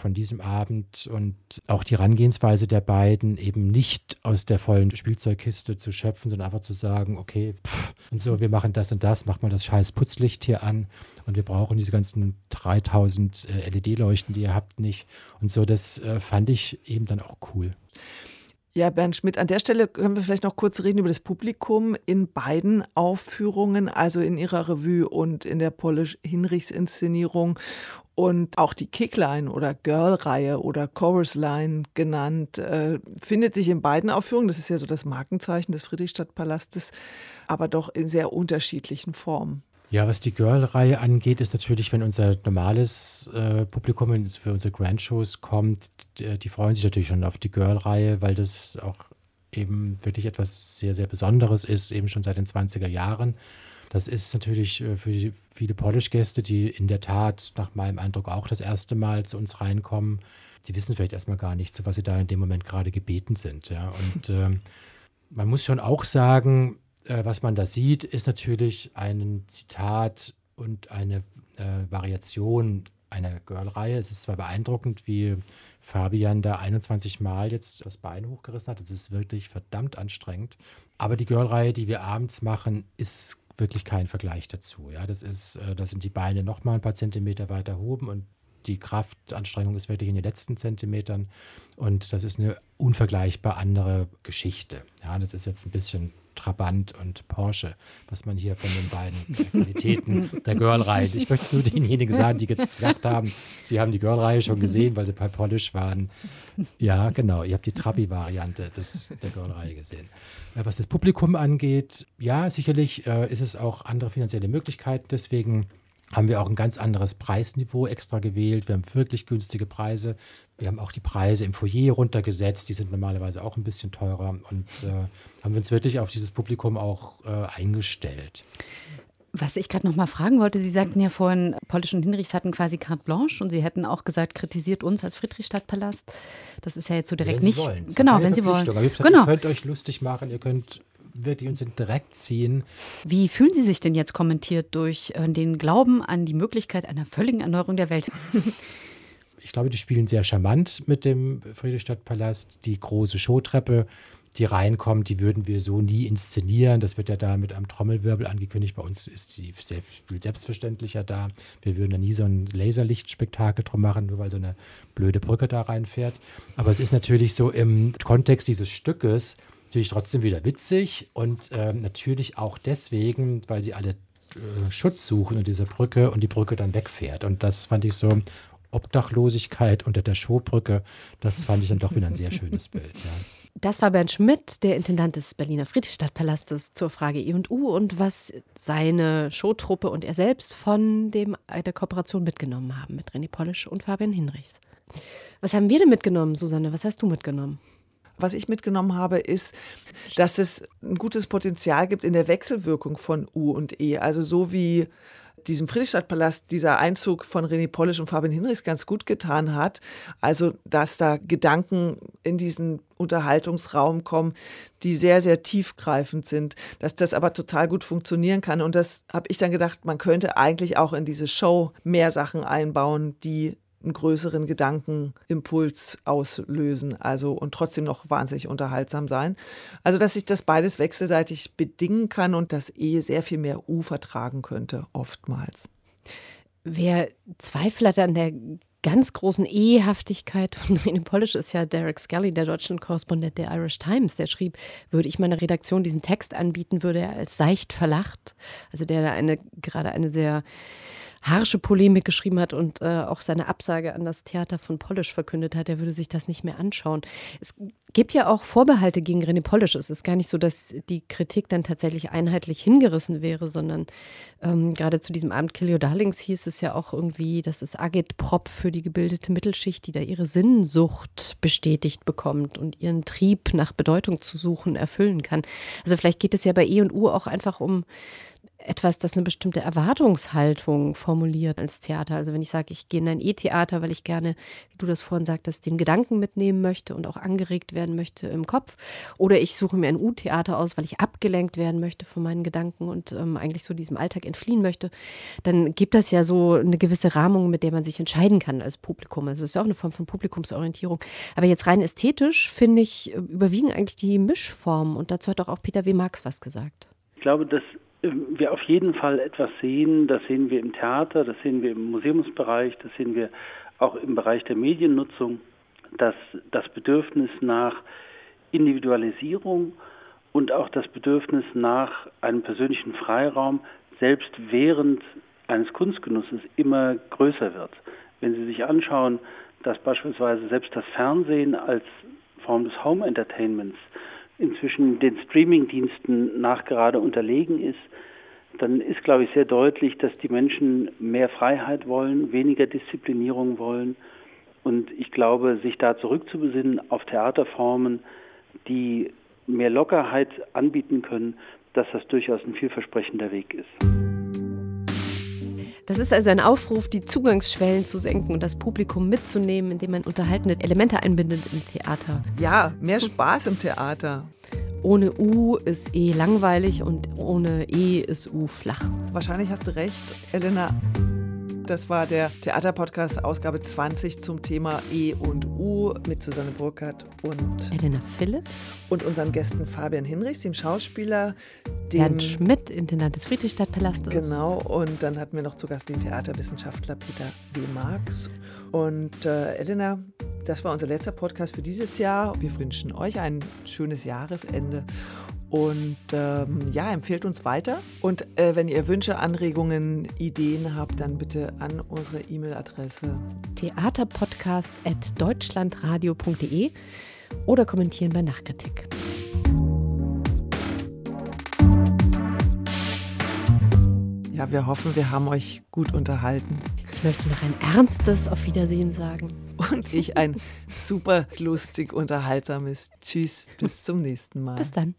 Speaker 2: von diesem Abend und auch die Herangehensweise der beiden, eben nicht aus der vollen Spielzeugkiste zu schöpfen, sondern einfach zu sagen, okay, pff, und so, wir machen das und das, mach mal das scheiß Putzlicht hier an und wir brauchen diese ganzen 3000 äh, LED-Leuchten, die ihr habt, nicht. Und so, das äh, fand ich eben dann auch cool.
Speaker 7: Ja, Bernd Schmidt, an der Stelle können wir vielleicht noch kurz reden über das Publikum in beiden Aufführungen, also in ihrer Revue und in der Polish-Hinrichs-Inszenierung und auch die Kickline oder Girl-Reihe oder Chorus-Line genannt, äh, findet sich in beiden Aufführungen. Das ist ja so das Markenzeichen des Friedrichstadtpalastes, aber doch in sehr unterschiedlichen Formen.
Speaker 2: Ja, was die Girl-Reihe angeht, ist natürlich, wenn unser normales äh, Publikum für unsere Grand-Shows kommt, die, die, freuen sich natürlich schon auf die Girl-Reihe, weil das auch eben wirklich etwas sehr, sehr Besonderes ist, eben schon seit den 20er Jahren. Das ist natürlich äh, für viele Polish-Gäste, die in der Tat nach meinem Eindruck auch das erste Mal zu uns reinkommen, die wissen vielleicht erstmal gar nicht, zu was sie da in dem Moment gerade gebeten sind. Ja. Und *laughs* äh, man muss schon auch sagen, äh, was man da sieht, ist natürlich ein Zitat und eine äh, Variation einer Girl-Reihe. Es ist zwar beeindruckend, wie Fabian da 21 Mal jetzt das Bein hochgerissen hat. Das ist wirklich verdammt anstrengend. Aber die Girl-Reihe, die wir abends machen, ist wirklich kein Vergleich dazu. Ja, das ist, äh, da sind die Beine noch mal ein paar Zentimeter weiter oben und die Kraftanstrengung ist wirklich in den letzten Zentimetern. Und das ist eine unvergleichbar andere Geschichte. Ja, das ist jetzt ein bisschen Trabant und Porsche, was man hier von den beiden Qualitäten der Girl-Reihe. Ich möchte nur denjenigen sagen, die jetzt gesagt haben, sie haben die Girl-Reihe schon gesehen, weil sie bei Polish waren. Ja, genau, ihr habt die Trabi-Variante der Girl-Reihe gesehen. Äh, was das Publikum angeht, ja, sicherlich äh, ist es auch andere finanzielle Möglichkeiten. Deswegen haben wir auch ein ganz anderes Preisniveau extra gewählt. Wir haben wirklich günstige Preise. Wir haben auch die Preise im Foyer runtergesetzt. Die sind normalerweise auch ein bisschen teurer und äh, haben wir uns wirklich auf dieses Publikum auch äh, eingestellt.
Speaker 9: Was ich gerade noch mal fragen wollte, Sie sagten ja vorhin, Polish und Hinrichs hatten quasi carte blanche und Sie hätten auch gesagt, kritisiert uns als Friedrichstadtpalast. Das ist ja jetzt so direkt
Speaker 2: wenn
Speaker 9: nicht.
Speaker 2: Sie wollen.
Speaker 9: Genau, wenn Sie wollen.
Speaker 2: Gesagt,
Speaker 9: genau.
Speaker 2: Ihr könnt euch lustig machen, ihr könnt wird die uns direkt ziehen.
Speaker 9: Wie fühlen Sie sich denn jetzt kommentiert durch äh, den Glauben an die Möglichkeit einer völligen Erneuerung der Welt? *laughs*
Speaker 2: ich glaube, die spielen sehr charmant mit dem Friedrichstadtpalast. Die große Showtreppe, die reinkommt, die würden wir so nie inszenieren. Das wird ja da mit einem Trommelwirbel angekündigt. Bei uns ist die sehr viel selbstverständlicher da. Wir würden da nie so ein Laserlichtspektakel drum machen, nur weil so eine blöde Brücke da reinfährt. Aber es ist natürlich so im Kontext dieses Stückes, natürlich trotzdem wieder witzig und äh, natürlich auch deswegen, weil sie alle äh, Schutz suchen in dieser Brücke und die Brücke dann wegfährt. Und das fand ich so, Obdachlosigkeit unter der Showbrücke, das fand ich dann doch wieder ein sehr schönes Bild. Ja.
Speaker 6: Das war Bernd Schmidt, der Intendant des Berliner Friedrichstadtpalastes, zur Frage E&U und was seine Showtruppe und er selbst von dem, der Kooperation mitgenommen haben mit René Polisch und Fabian Hinrichs. Was haben wir denn mitgenommen, Susanne? Was hast du mitgenommen?
Speaker 7: Was ich mitgenommen habe, ist, dass es ein gutes Potenzial gibt in der Wechselwirkung von U und E. Also so wie diesem Friedrichstadtpalast dieser Einzug von René Polisch und Fabian Hinrichs ganz gut getan hat. Also, dass da Gedanken in diesen Unterhaltungsraum kommen, die sehr, sehr tiefgreifend sind, dass das aber total gut funktionieren kann. Und das habe ich dann gedacht, man könnte eigentlich auch in diese Show mehr Sachen einbauen, die einen größeren Gedankenimpuls auslösen, also und trotzdem noch wahnsinnig unterhaltsam sein. Also dass sich das beides wechselseitig bedingen kann und das E sehr viel mehr U vertragen könnte, oftmals.
Speaker 6: Wer Zweifel hat an der ganz großen E-Haftigkeit von René Polish ist ja Derek Scully, der Deutschland-Korrespondent der Irish Times. Der schrieb, würde ich meiner Redaktion diesen Text anbieten, würde er als seicht verlacht. Also der da eine, gerade eine sehr harsche Polemik geschrieben hat und äh, auch seine Absage an das Theater von Polish verkündet hat, er würde sich das nicht mehr anschauen. Es gibt ja auch Vorbehalte gegen René Polish. Es ist gar nicht so, dass die Kritik dann tatsächlich einheitlich hingerissen wäre, sondern ähm, gerade zu diesem Abend Kill Your Darlings hieß es ja auch irgendwie, dass es Agitprop für die gebildete Mittelschicht, die da ihre Sinnsucht bestätigt bekommt und ihren Trieb nach Bedeutung zu suchen erfüllen kann. Also vielleicht geht es ja bei E und U auch einfach um etwas, das eine bestimmte Erwartungshaltung formuliert als Theater. Also wenn ich sage, ich gehe in ein E-Theater, weil ich gerne, wie du das vorhin sagtest, den Gedanken mitnehmen möchte und auch angeregt werden möchte im Kopf. Oder ich suche mir ein U-Theater aus, weil ich abgelenkt werden möchte von meinen Gedanken und ähm, eigentlich so diesem Alltag entfliehen möchte. Dann gibt das ja so eine gewisse Rahmung, mit der man sich entscheiden kann als Publikum. Also es ist ja auch eine Form von Publikumsorientierung. Aber jetzt rein ästhetisch, finde ich, überwiegen eigentlich die Mischformen. Und dazu hat auch, auch Peter W. Marx was gesagt.
Speaker 3: Ich glaube, dass wir auf jeden Fall etwas sehen. Das sehen wir im Theater, das sehen wir im Museumsbereich, das sehen wir auch im Bereich der Mediennutzung, dass das Bedürfnis nach Individualisierung und auch das Bedürfnis nach einem persönlichen Freiraum selbst während eines Kunstgenusses immer größer wird. Wenn Sie sich anschauen, dass beispielsweise selbst das Fernsehen als Form des Home Entertainments inzwischen den Streamingdiensten nachgerade unterlegen ist, dann ist, glaube ich, sehr deutlich, dass die Menschen mehr Freiheit wollen, weniger Disziplinierung wollen. Und ich glaube, sich da zurückzubesinnen auf Theaterformen, die mehr Lockerheit anbieten können, dass das durchaus ein vielversprechender Weg ist.
Speaker 6: Das ist also ein Aufruf, die Zugangsschwellen zu senken und das Publikum mitzunehmen, indem man unterhaltende Elemente einbindet im Theater.
Speaker 7: Ja, mehr Spaß im Theater.
Speaker 6: Ohne U ist E langweilig und ohne E ist U flach.
Speaker 7: Wahrscheinlich hast du recht, Elena. Das war der Theaterpodcast Ausgabe 20 zum Thema E und U mit Susanne Burkhardt und
Speaker 6: Elena Philipp
Speaker 7: und unseren Gästen Fabian Hinrichs, dem Schauspieler,
Speaker 6: dem Bernd Schmidt, Intendant des Friedrichstadtpalastes.
Speaker 7: Genau, und dann hatten wir noch zu Gast den Theaterwissenschaftler Peter W. Marx. Und äh, Elena, das war unser letzter Podcast für dieses Jahr. Wir wünschen euch ein schönes Jahresende und ähm, ja, empfehlt uns weiter. Und äh, wenn ihr Wünsche, Anregungen, Ideen habt, dann bitte an unsere E-Mail-Adresse
Speaker 6: theaterpodcast.deutschlandradio.de oder kommentieren bei Nachkritik.
Speaker 7: Ja, wir hoffen, wir haben euch gut unterhalten.
Speaker 6: Ich möchte noch ein ernstes Auf Wiedersehen sagen.
Speaker 7: Und ich ein super lustig unterhaltsames Tschüss, bis zum nächsten Mal.
Speaker 6: Bis dann.